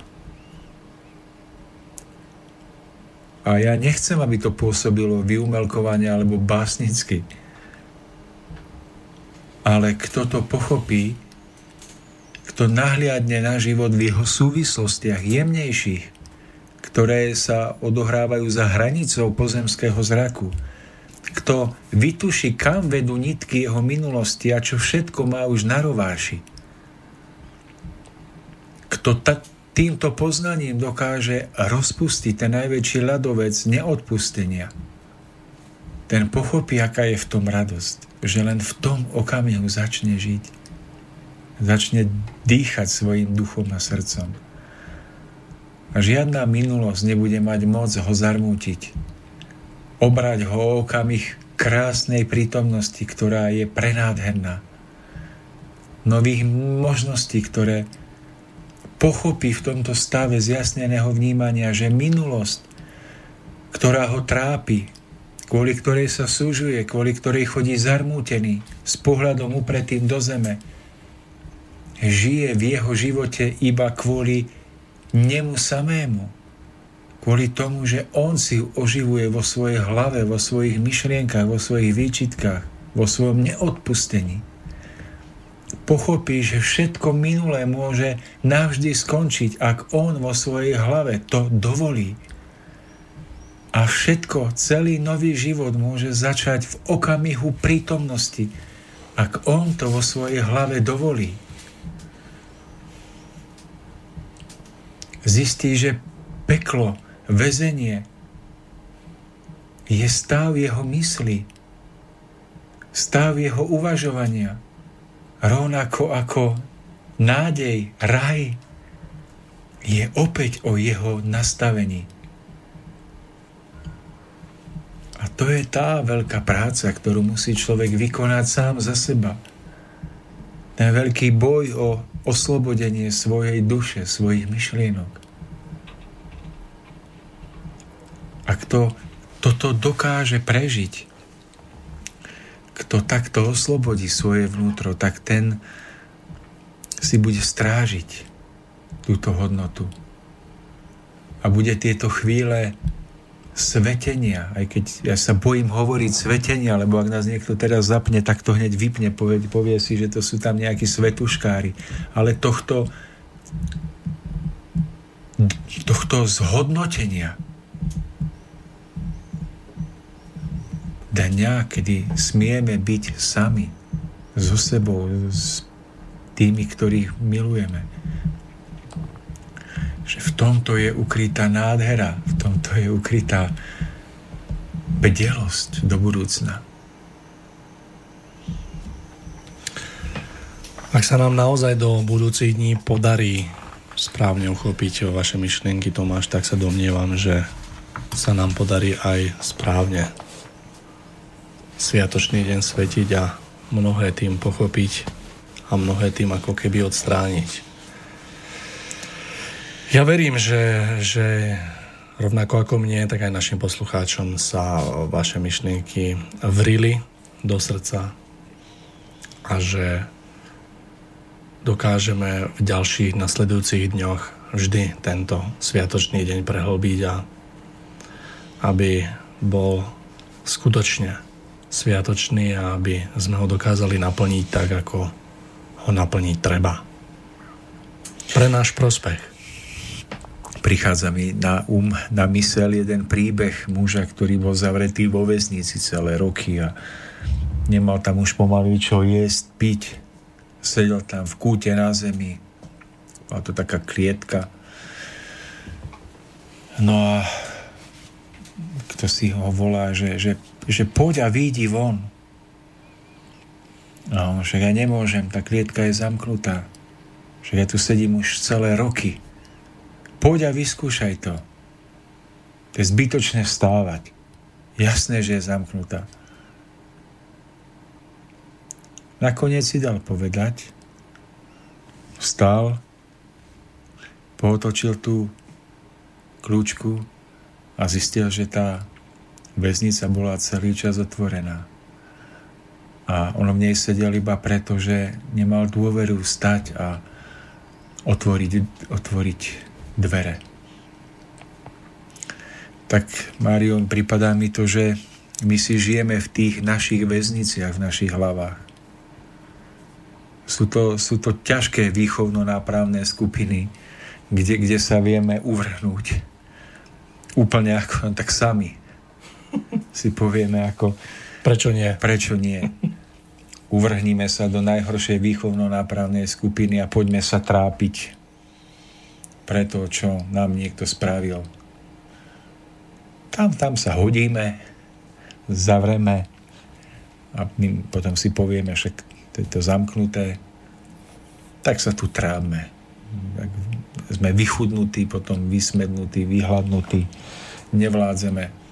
A ja nechcem, aby to pôsobilo vyumelkovanie alebo básnicky. Ale kto to pochopí, kto nahliadne na život v jeho súvislostiach jemnejších, ktoré sa odohrávajú za hranicou pozemského zraku, kto vytuší, kam vedú nitky jeho minulosti a čo všetko má už na rováši, kto tak týmto poznaním dokáže rozpustiť ten najväčší ľadovec neodpustenia, ten pochopí, aká je v tom radosť, že len v tom okamihu začne žiť. Začne dýchať svojim duchom a srdcom. A žiadna minulosť nebude mať moc ho zarmútiť. Obrať ho o okamih krásnej prítomnosti, ktorá je prenádherná. Nových možností, ktoré pochopí v tomto stave zjasneného vnímania, že minulosť, ktorá ho trápi, kvôli ktorej sa súžuje, kvôli ktorej chodí zarmútený s pohľadom upretým do zeme, žije v jeho živote iba kvôli nemu samému. Kvôli tomu, že on si oživuje vo svojej hlave, vo svojich myšlienkach, vo svojich výčitkách, vo svojom neodpustení pochopí, že všetko minulé môže navždy skončiť, ak on vo svojej hlave to dovolí. A všetko, celý nový život môže začať v okamihu prítomnosti, ak on to vo svojej hlave dovolí. Zistí, že peklo, väzenie je stav jeho mysli, stav jeho uvažovania, rovnako ako nádej, raj, je opäť o jeho nastavení. A to je tá veľká práca, ktorú musí človek vykonať sám za seba. Ten veľký boj o oslobodenie svojej duše, svojich myšlienok. A kto toto dokáže prežiť, kto takto oslobodí svoje vnútro, tak ten si bude strážiť túto hodnotu. A bude tieto chvíle svetenia, aj keď ja sa bojím hovoriť svetenia, lebo ak nás niekto teraz zapne, tak to hneď vypne, povie, povie si, že to sú tam nejakí svetuškári. Ale tohto tohto zhodnotenia dňa, kedy smieme byť sami so sebou, s tými, ktorých milujeme. Že v tomto je ukrytá nádhera, v tomto je ukrytá bdelosť do budúcna. Ak sa nám naozaj do budúcich dní podarí správne uchopiť vaše myšlienky, Tomáš, tak sa domnievam, že sa nám podarí aj správne sviatočný deň svetiť a mnohé tým pochopiť a mnohé tým ako keby odstrániť. Ja verím, že, že rovnako ako mne, tak aj našim poslucháčom sa vaše myšlienky vrili do srdca a že dokážeme v ďalších nasledujúcich dňoch vždy tento sviatočný deň prehlbiť a aby bol skutočne sviatočný a aby sme ho dokázali naplniť tak, ako ho naplniť treba. Pre náš prospech. Prichádza mi na um, na mysel jeden príbeh muža, ktorý bol zavretý vo väznici celé roky a nemal tam už pomaly čo jesť, piť. Sedel tam v kúte na zemi. Bola to taká klietka. No a kto si ho volá, že, že že poď a výjdi von. No, však ja nemôžem, tá klietka je zamknutá. Však ja tu sedím už celé roky. Poď a vyskúšaj to. To je zbytočné vstávať. Jasné, že je zamknutá. Nakoniec si dal povedať, vstal, pootočil tú kľúčku a zistil, že tá väznica bola celý čas otvorená. A on v nej sedel iba preto, že nemal dôveru stať a otvoriť, otvoriť dvere. Tak, Márion, pripadá mi to, že my si žijeme v tých našich väzniciach, v našich hlavách. Sú to, sú to ťažké výchovno-nápravné skupiny, kde, kde sa vieme uvrhnúť. Úplne ako tak sami. Si povieme ako... Prečo nie? Prečo nie? Uvrhníme sa do najhoršej výchovno-nápravnej skupiny a poďme sa trápiť pre to, čo nám niekto spravil. Tam, tam sa hodíme, zavreme a my potom si povieme, že to je to zamknuté, tak sa tu trápme. Sme vychudnutí, potom vysmednutí, vyhladnutí, nevládzeme.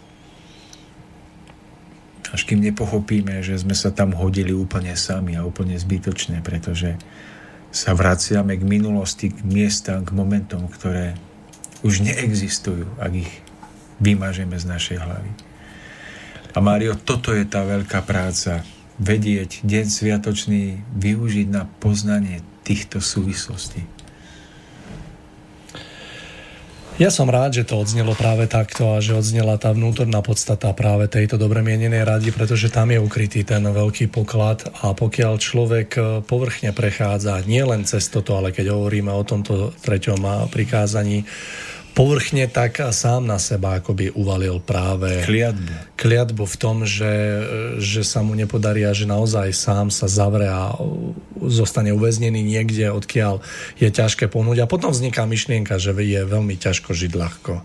Až kým nepochopíme, že sme sa tam hodili úplne sami a úplne zbytočne, pretože sa vraciame k minulosti, k miestam, k momentom, ktoré už neexistujú, ak ich vymažeme z našej hlavy. A Mário, toto je tá veľká práca, vedieť deň sviatočný využiť na poznanie týchto súvislostí. Ja som rád, že to odznelo práve takto a že odznela tá vnútorná podstata práve tejto dobre mienenej rady, pretože tam je ukrytý ten veľký poklad a pokiaľ človek povrchne prechádza nielen cez toto, ale keď hovoríme o tomto treťom prikázaní, povrchne tak sám na seba akoby uvalil práve kliatbu, kliatbu v tom, že, že sa mu nepodarí a že naozaj sám sa zavre a zostane uväznený niekde, odkiaľ je ťažké pohnúť a potom vzniká myšlienka, že je veľmi ťažko žiť ľahko.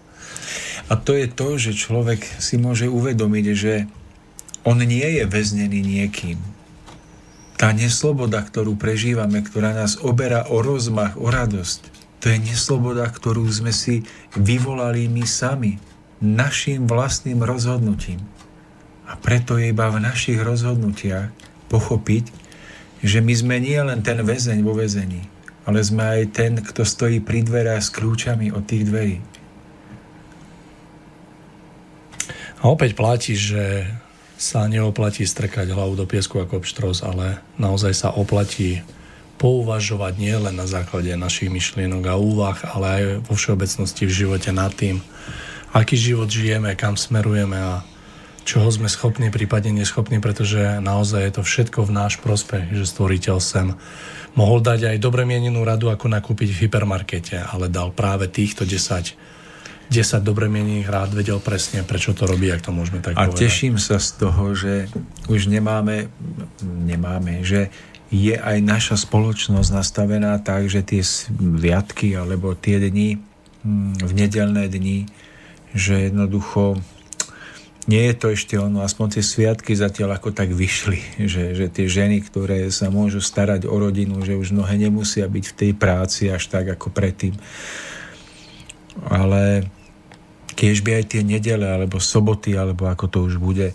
A to je to, že človek si môže uvedomiť, že on nie je väznený niekým. Tá nesloboda, ktorú prežívame, ktorá nás oberá o rozmach, o radosť, to je nesloboda, ktorú sme si vyvolali my sami, našim vlastným rozhodnutím. A preto je iba v našich rozhodnutiach pochopiť, že my sme nie len ten väzeň vo väzení, ale sme aj ten, kto stojí pri dverách s kľúčami od tých dverí. A opäť platí, že sa neoplatí strkať hlavu do piesku ako pštros, ale naozaj sa oplatí pouvažovať nie len na základe našich myšlienok a úvah, ale aj vo všeobecnosti v živote nad tým, aký život žijeme, kam smerujeme a čoho sme schopní, prípadne neschopní, pretože naozaj je to všetko v náš prospech, že stvoriteľ sem mohol dať aj dobre mienenú radu, ako nakúpiť v hypermarkete, ale dal práve týchto 10 10 dobre mienených rád vedel presne, prečo to robí, ak to môžeme tak a povedať. A teším sa z toho, že už nemáme, nemáme, že je aj naša spoločnosť nastavená tak, že tie sviatky alebo tie dni, hm, v nedelné dni, že jednoducho nie je to ešte ono, aspoň tie sviatky zatiaľ ako tak vyšli, že, že tie ženy, ktoré sa môžu starať o rodinu, že už mnohé nemusia byť v tej práci až tak ako predtým. Ale keď by aj tie nedele, alebo soboty, alebo ako to už bude,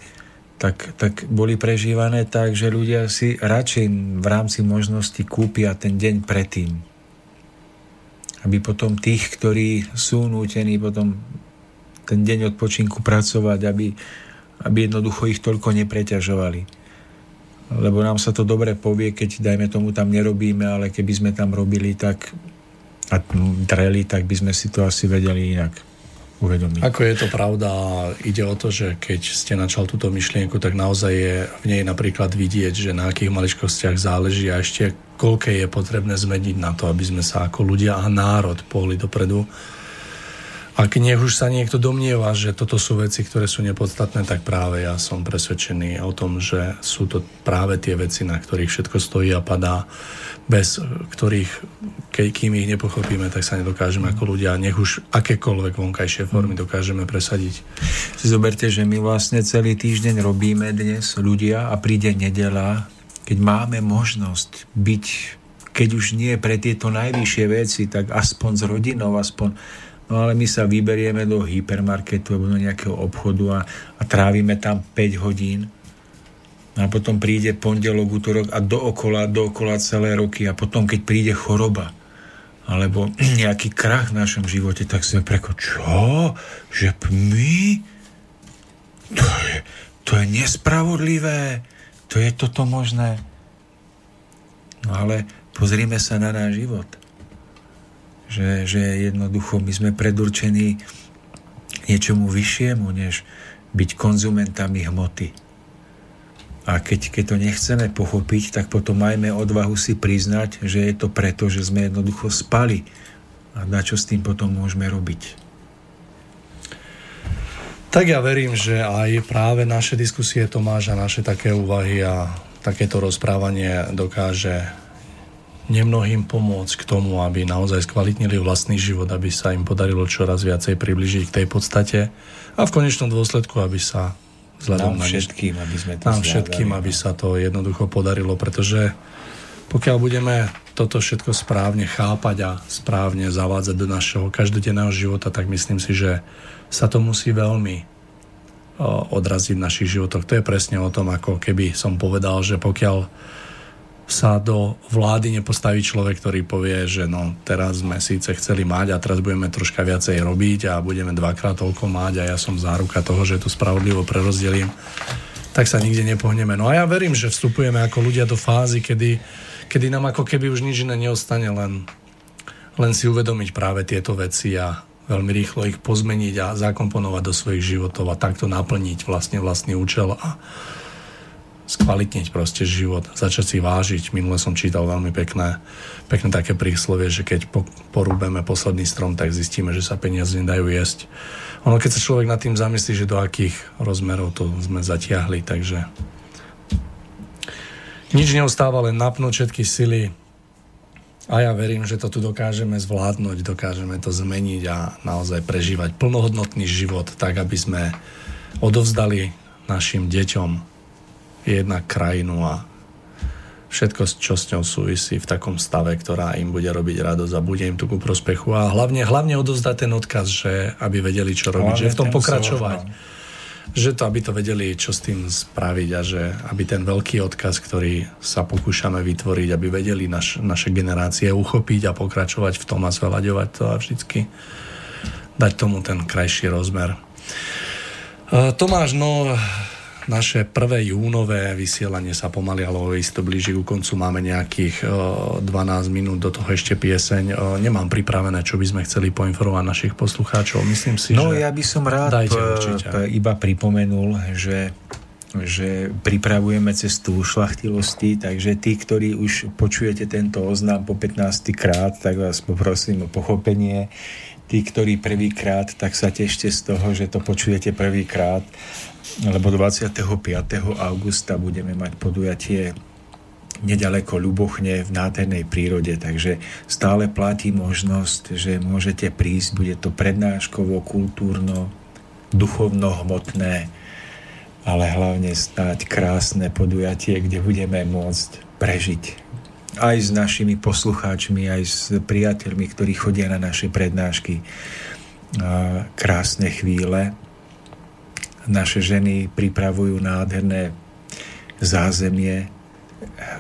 tak, tak boli prežívané tak, že ľudia si radšej v rámci možnosti kúpia ten deň predtým. Aby potom tých, ktorí sú nútení potom ten deň odpočinku pracovať, aby, aby jednoducho ich toľko nepreťažovali. Lebo nám sa to dobre povie, keď dajme tomu tam nerobíme, ale keby sme tam robili tak a dreli, tak by sme si to asi vedeli inak uvedomiť. Ako je to pravda, ide o to, že keď ste načal túto myšlienku, tak naozaj je v nej napríklad vidieť, že na akých maličkostiach záleží a ešte koľké je potrebné zmeniť na to, aby sme sa ako ľudia a národ pohli dopredu ak nech už sa niekto domnieva, že toto sú veci, ktoré sú nepodstatné, tak práve ja som presvedčený o tom, že sú to práve tie veci, na ktorých všetko stojí a padá, bez ktorých, keď, kým ich nepochopíme, tak sa nedokážeme ako ľudia, nech už akékoľvek vonkajšie formy dokážeme presadiť. Si zoberte, že my vlastne celý týždeň robíme dnes ľudia a príde nedela, keď máme možnosť byť, keď už nie pre tieto najvyššie veci, tak aspoň s rodinou, aspoň No ale my sa vyberieme do hypermarketu alebo do nejakého obchodu a, a trávime tam 5 hodín a potom príde pondelok, útorok a dookola, dookola celé roky a potom, keď príde choroba alebo nejaký krach v našom živote, tak si preko, čo? Že my? To je, to je nespravodlivé. To je toto možné. No ale pozrime sa na náš život. Že, že jednoducho my sme predurčení niečomu vyššiemu, než byť konzumentami hmoty. A keď, keď to nechceme pochopiť, tak potom majme odvahu si priznať, že je to preto, že sme jednoducho spali. A na čo s tým potom môžeme robiť? Tak ja verím, že aj práve naše diskusie Tomáš naše také úvahy a takéto rozprávanie dokáže nemnohým pomôcť k tomu, aby naozaj skvalitnili vlastný život, aby sa im podarilo čoraz viacej približiť k tej podstate a v konečnom dôsledku, aby sa vzhľadom nám všetkým, aby sme to nám všetkým, aby sa to jednoducho podarilo, pretože pokiaľ budeme toto všetko správne chápať a správne zavádzať do našeho každodenného života, tak myslím si, že sa to musí veľmi odraziť v našich životoch. To je presne o tom, ako keby som povedal, že pokiaľ sa do vlády nepostaví človek, ktorý povie, že no teraz sme síce chceli mať a teraz budeme troška viacej robiť a budeme dvakrát toľko mať a ja som záruka toho, že to spravodlivo prerozdelím, tak sa nikde nepohneme. No a ja verím, že vstupujeme ako ľudia do fázy, kedy, kedy nám ako keby už nič iné neostane, len, len si uvedomiť práve tieto veci a veľmi rýchlo ich pozmeniť a zakomponovať do svojich životov a takto naplniť vlastne vlastný účel a skvalitniť proste život, začať si vážiť. Minule som čítal veľmi pekné, pekné také príslovie, že keď po, porúbeme posledný strom, tak zistíme, že sa peniaze nedajú jesť. Ono, keď sa človek nad tým zamyslí, že do akých rozmerov to sme zatiahli, takže nič neostáva, len napnúť všetky sily a ja verím, že to tu dokážeme zvládnuť, dokážeme to zmeniť a naozaj prežívať plnohodnotný život tak, aby sme odovzdali našim deťom jednak krajinu a všetko, čo s ňou súvisí v takom stave, ktorá im bude robiť radosť a bude im tu ku prospechu. A hlavne, hlavne odozdať ten odkaz, že aby vedeli, čo robiť, hlavne že v tom pokračovať. Že to, aby to vedeli, čo s tým spraviť a že aby ten veľký odkaz, ktorý sa pokúšame vytvoriť, aby vedeli naš, naše generácie uchopiť a pokračovať v tom a zveľaďovať to a vždycky dať tomu ten krajší rozmer. Tomáš, no naše prvé júnové vysielanie sa pomaly, ale isto blíži ku koncu. Máme nejakých 12 minút, do toho ešte pieseň. Nemám pripravené, čo by sme chceli poinformovať našich poslucháčov. Myslím si, no, že... ja by som rád Dajte, p- iba pripomenul, že že pripravujeme cestu ušlachtilosti, takže tí, ktorí už počujete tento oznám po 15 krát, tak vás poprosím o pochopenie. Tí, ktorí prvýkrát, tak sa tešte z toho, že to počujete prvýkrát lebo 25. augusta budeme mať podujatie nedaleko Ľubochne v nádhernej prírode, takže stále platí možnosť, že môžete prísť, bude to prednáškovo, kultúrno, duchovno, hmotné, ale hlavne stať krásne podujatie, kde budeme môcť prežiť. Aj s našimi poslucháčmi, aj s priateľmi, ktorí chodia na naše prednášky. Krásne chvíle naše ženy pripravujú nádherné zázemie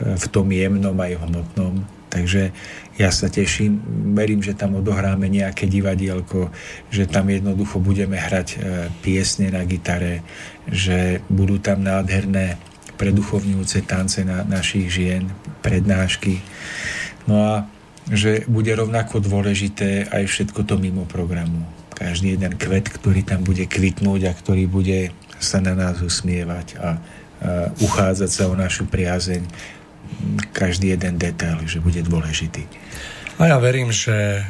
v tom jemnom aj hmotnom. Takže ja sa teším, verím, že tam odohráme nejaké divadielko, že tam jednoducho budeme hrať e, piesne na gitare, že budú tam nádherné preduchovňujúce tance na našich žien, prednášky. No a že bude rovnako dôležité aj všetko to mimo programu každý jeden kvet, ktorý tam bude kvitnúť a ktorý bude sa na nás usmievať a, a uchádzať sa o našu priazeň. Každý jeden detail, že bude dôležitý. A ja verím, že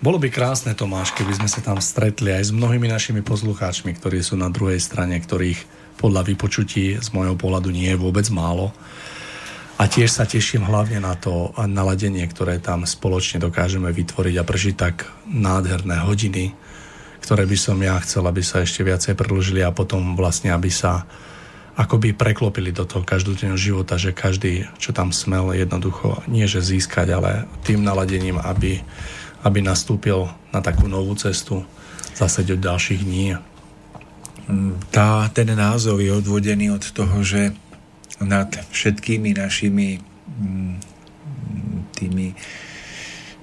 bolo by krásne, Tomáš, keby sme sa tam stretli aj s mnohými našimi poslucháčmi, ktorí sú na druhej strane, ktorých podľa vypočutí z môjho pohľadu nie je vôbec málo. A tiež sa teším hlavne na to naladenie, ktoré tam spoločne dokážeme vytvoriť a prežiť tak nádherné hodiny, ktoré by som ja chcel, aby sa ešte viacej predlžili a potom vlastne, aby sa akoby preklopili do toho každodenného života, že každý, čo tam smel, jednoducho nie že získať, ale tým naladením, aby aby nastúpil na takú novú cestu zase do ďalších dní. Tá, ten názov je odvodený od toho, že nad všetkými našimi mm, tými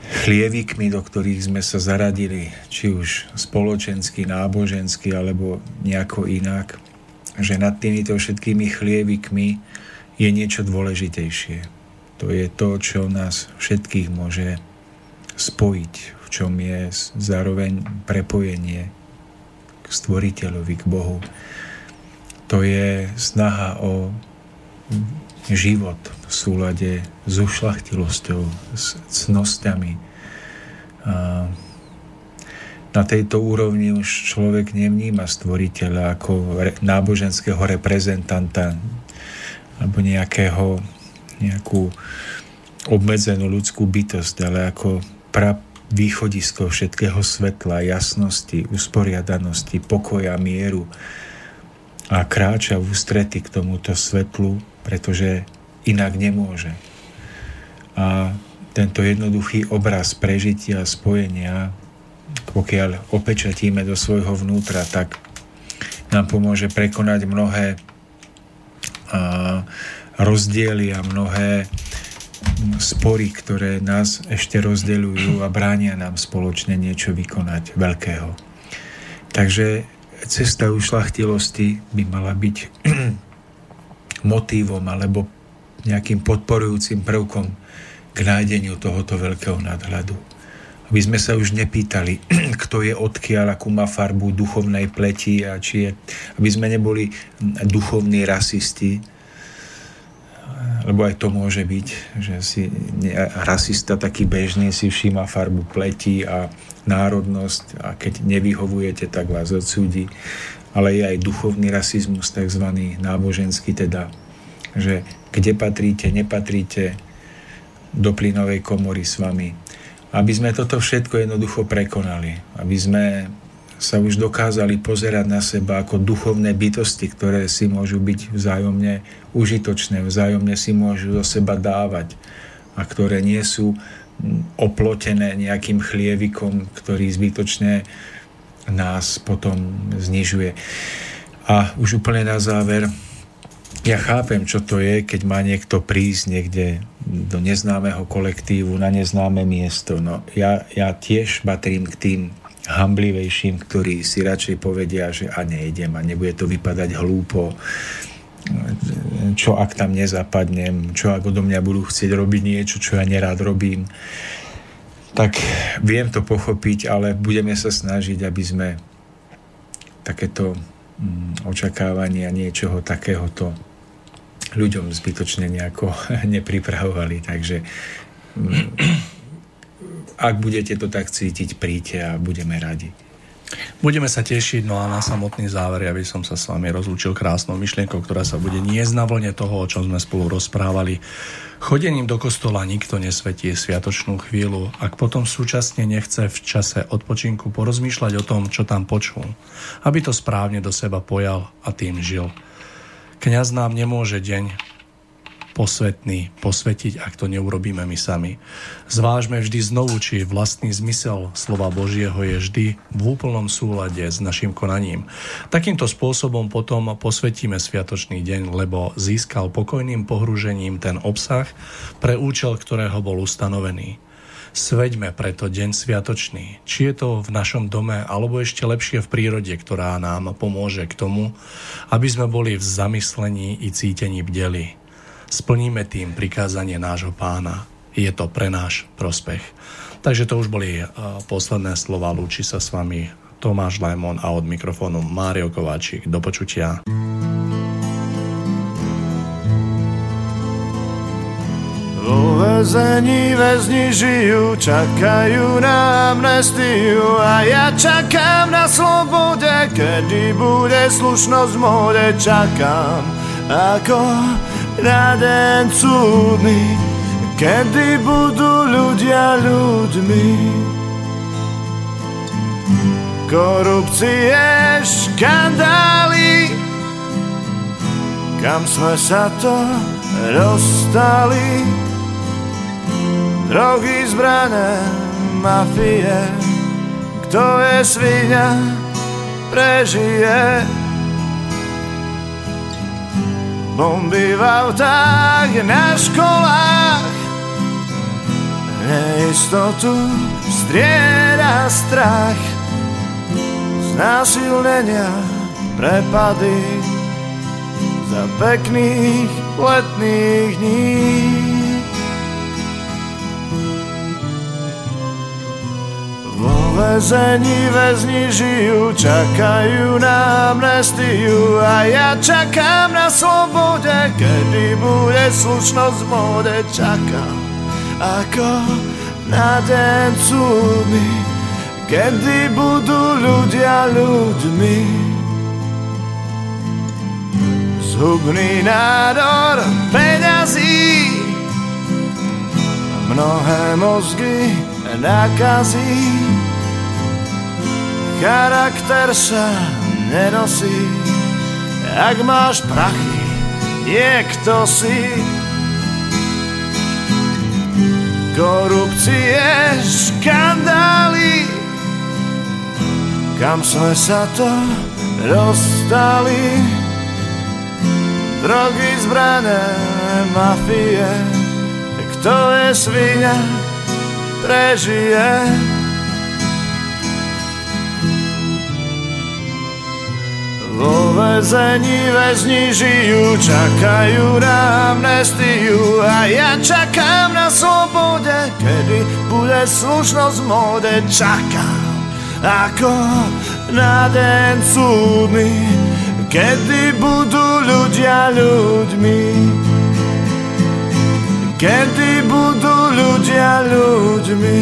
chlievikmi, do ktorých sme sa zaradili, či už spoločensky, nábožensky, alebo nejako inak, že nad týmito všetkými chlievikmi je niečo dôležitejšie. To je to, čo nás všetkých môže spojiť, v čom je zároveň prepojenie k stvoriteľovi, k Bohu. To je snaha o život v súlade s ušlachtilosťou, s cnostami. A na tejto úrovni už človek nevníma stvoriteľa ako náboženského reprezentanta alebo nejakého, nejakú obmedzenú ľudskú bytosť, ale ako pra východisko všetkého svetla, jasnosti, usporiadanosti, pokoja, mieru a kráča v ústrety k tomuto svetlu, pretože inak nemôže. A tento jednoduchý obraz prežitia a spojenia, pokiaľ opečatíme do svojho vnútra, tak nám pomôže prekonať mnohé a, rozdiely a mnohé spory, ktoré nás ešte rozdeľujú a bránia nám spoločne niečo vykonať veľkého. Takže cesta ušlachtilosti by mala byť motívom alebo nejakým podporujúcim prvkom k nájdeniu tohoto veľkého nadhľadu. Aby sme sa už nepýtali, kto je odkiaľ, akú má farbu duchovnej pleti a či je, aby sme neboli duchovní rasisti, lebo aj to môže byť, že si rasista taký bežný si všíma farbu pleti a národnosť a keď nevyhovujete, tak vás odsúdi ale je aj duchovný rasizmus, tzv. náboženský, teda, že kde patríte, nepatríte do plynovej komory s vami. Aby sme toto všetko jednoducho prekonali, aby sme sa už dokázali pozerať na seba ako duchovné bytosti, ktoré si môžu byť vzájomne užitočné, vzájomne si môžu zo seba dávať a ktoré nie sú oplotené nejakým chlievikom, ktorý zbytočne nás potom znižuje. A už úplne na záver, ja chápem, čo to je, keď má niekto prísť niekde do neznámeho kolektívu, na neznáme miesto. No, ja, ja tiež patrím k tým hamblivejším, ktorí si radšej povedia, že a nejdem a nebude to vypadať hlúpo, čo ak tam nezapadnem, čo ak odo mňa budú chcieť robiť niečo, čo ja nerád robím tak viem to pochopiť, ale budeme sa snažiť, aby sme takéto mm, očakávania niečoho takéhoto ľuďom zbytočne nejako nepripravovali. Takže mm, ak budete to tak cítiť, príďte a budeme radi. Budeme sa tešiť, no a na samotný záver, aby som sa s vami rozlúčil krásnou myšlienkou, ktorá sa bude niesť na vlne toho, o čom sme spolu rozprávali. Chodením do kostola nikto nesvetí sviatočnú chvíľu, ak potom súčasne nechce v čase odpočinku porozmýšľať o tom, čo tam počul, aby to správne do seba pojal a tým žil. Kňaz nám nemôže deň posvetný posvetiť, ak to neurobíme my sami. Zvážme vždy znovu, či vlastný zmysel slova Božieho je vždy v úplnom súlade s našim konaním. Takýmto spôsobom potom posvetíme sviatočný deň, lebo získal pokojným pohrúžením ten obsah pre účel, ktorého bol ustanovený. Sveďme preto deň sviatočný, či je to v našom dome, alebo ešte lepšie v prírode, ktorá nám pomôže k tomu, aby sme boli v zamyslení i cítení bdeli splníme tým prikázanie nášho pána. Je to pre náš prospech. Takže to už boli uh, posledné slova. Lúči sa s vami Tomáš Lajmon a od mikrofónu Mário Kováčik. Do počutia. Vo väzení väzni žijú, čakajú na amnestiu a ja čakám na slobode, kedy bude slušnosť v móde, čakám ako na den cudný, kedy budú ľudia ľuďmi. Korupcie, škandály, kam sme sa to dostali. Drogy, zbrané, mafie. Kto je svinia, prežije. Bomby v autách na školách. Neistotu strieda strach. Znásilnenia, prepady Za pekných letných dní väzení väzni žijú, čakajú na amnestiu a ja čakám na slobode, kedy bude slušnosť v móde, čakám ako na deň súdny, kedy budú ľudia ľuďmi. Zhubný nádor peňazí, mnohé mozgy nakazí charakter sa nenosí. Ak máš prachy, niekto si. Korupcie, škandály, kam sme sa to dostali. Drogy, zbrané, mafie, kto je svinia, prežije. Vo väzení väzni žijú, čakajú na amnestiu a ja čakám na slobode, kedy bude slušnosť móde. Čakám ako na deň súdny, kedy budú ľudia ľuďmi. Kedy budú ľudia ľuďmi.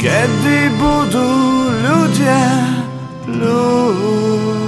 Kedy budú ľudia ľuďmi.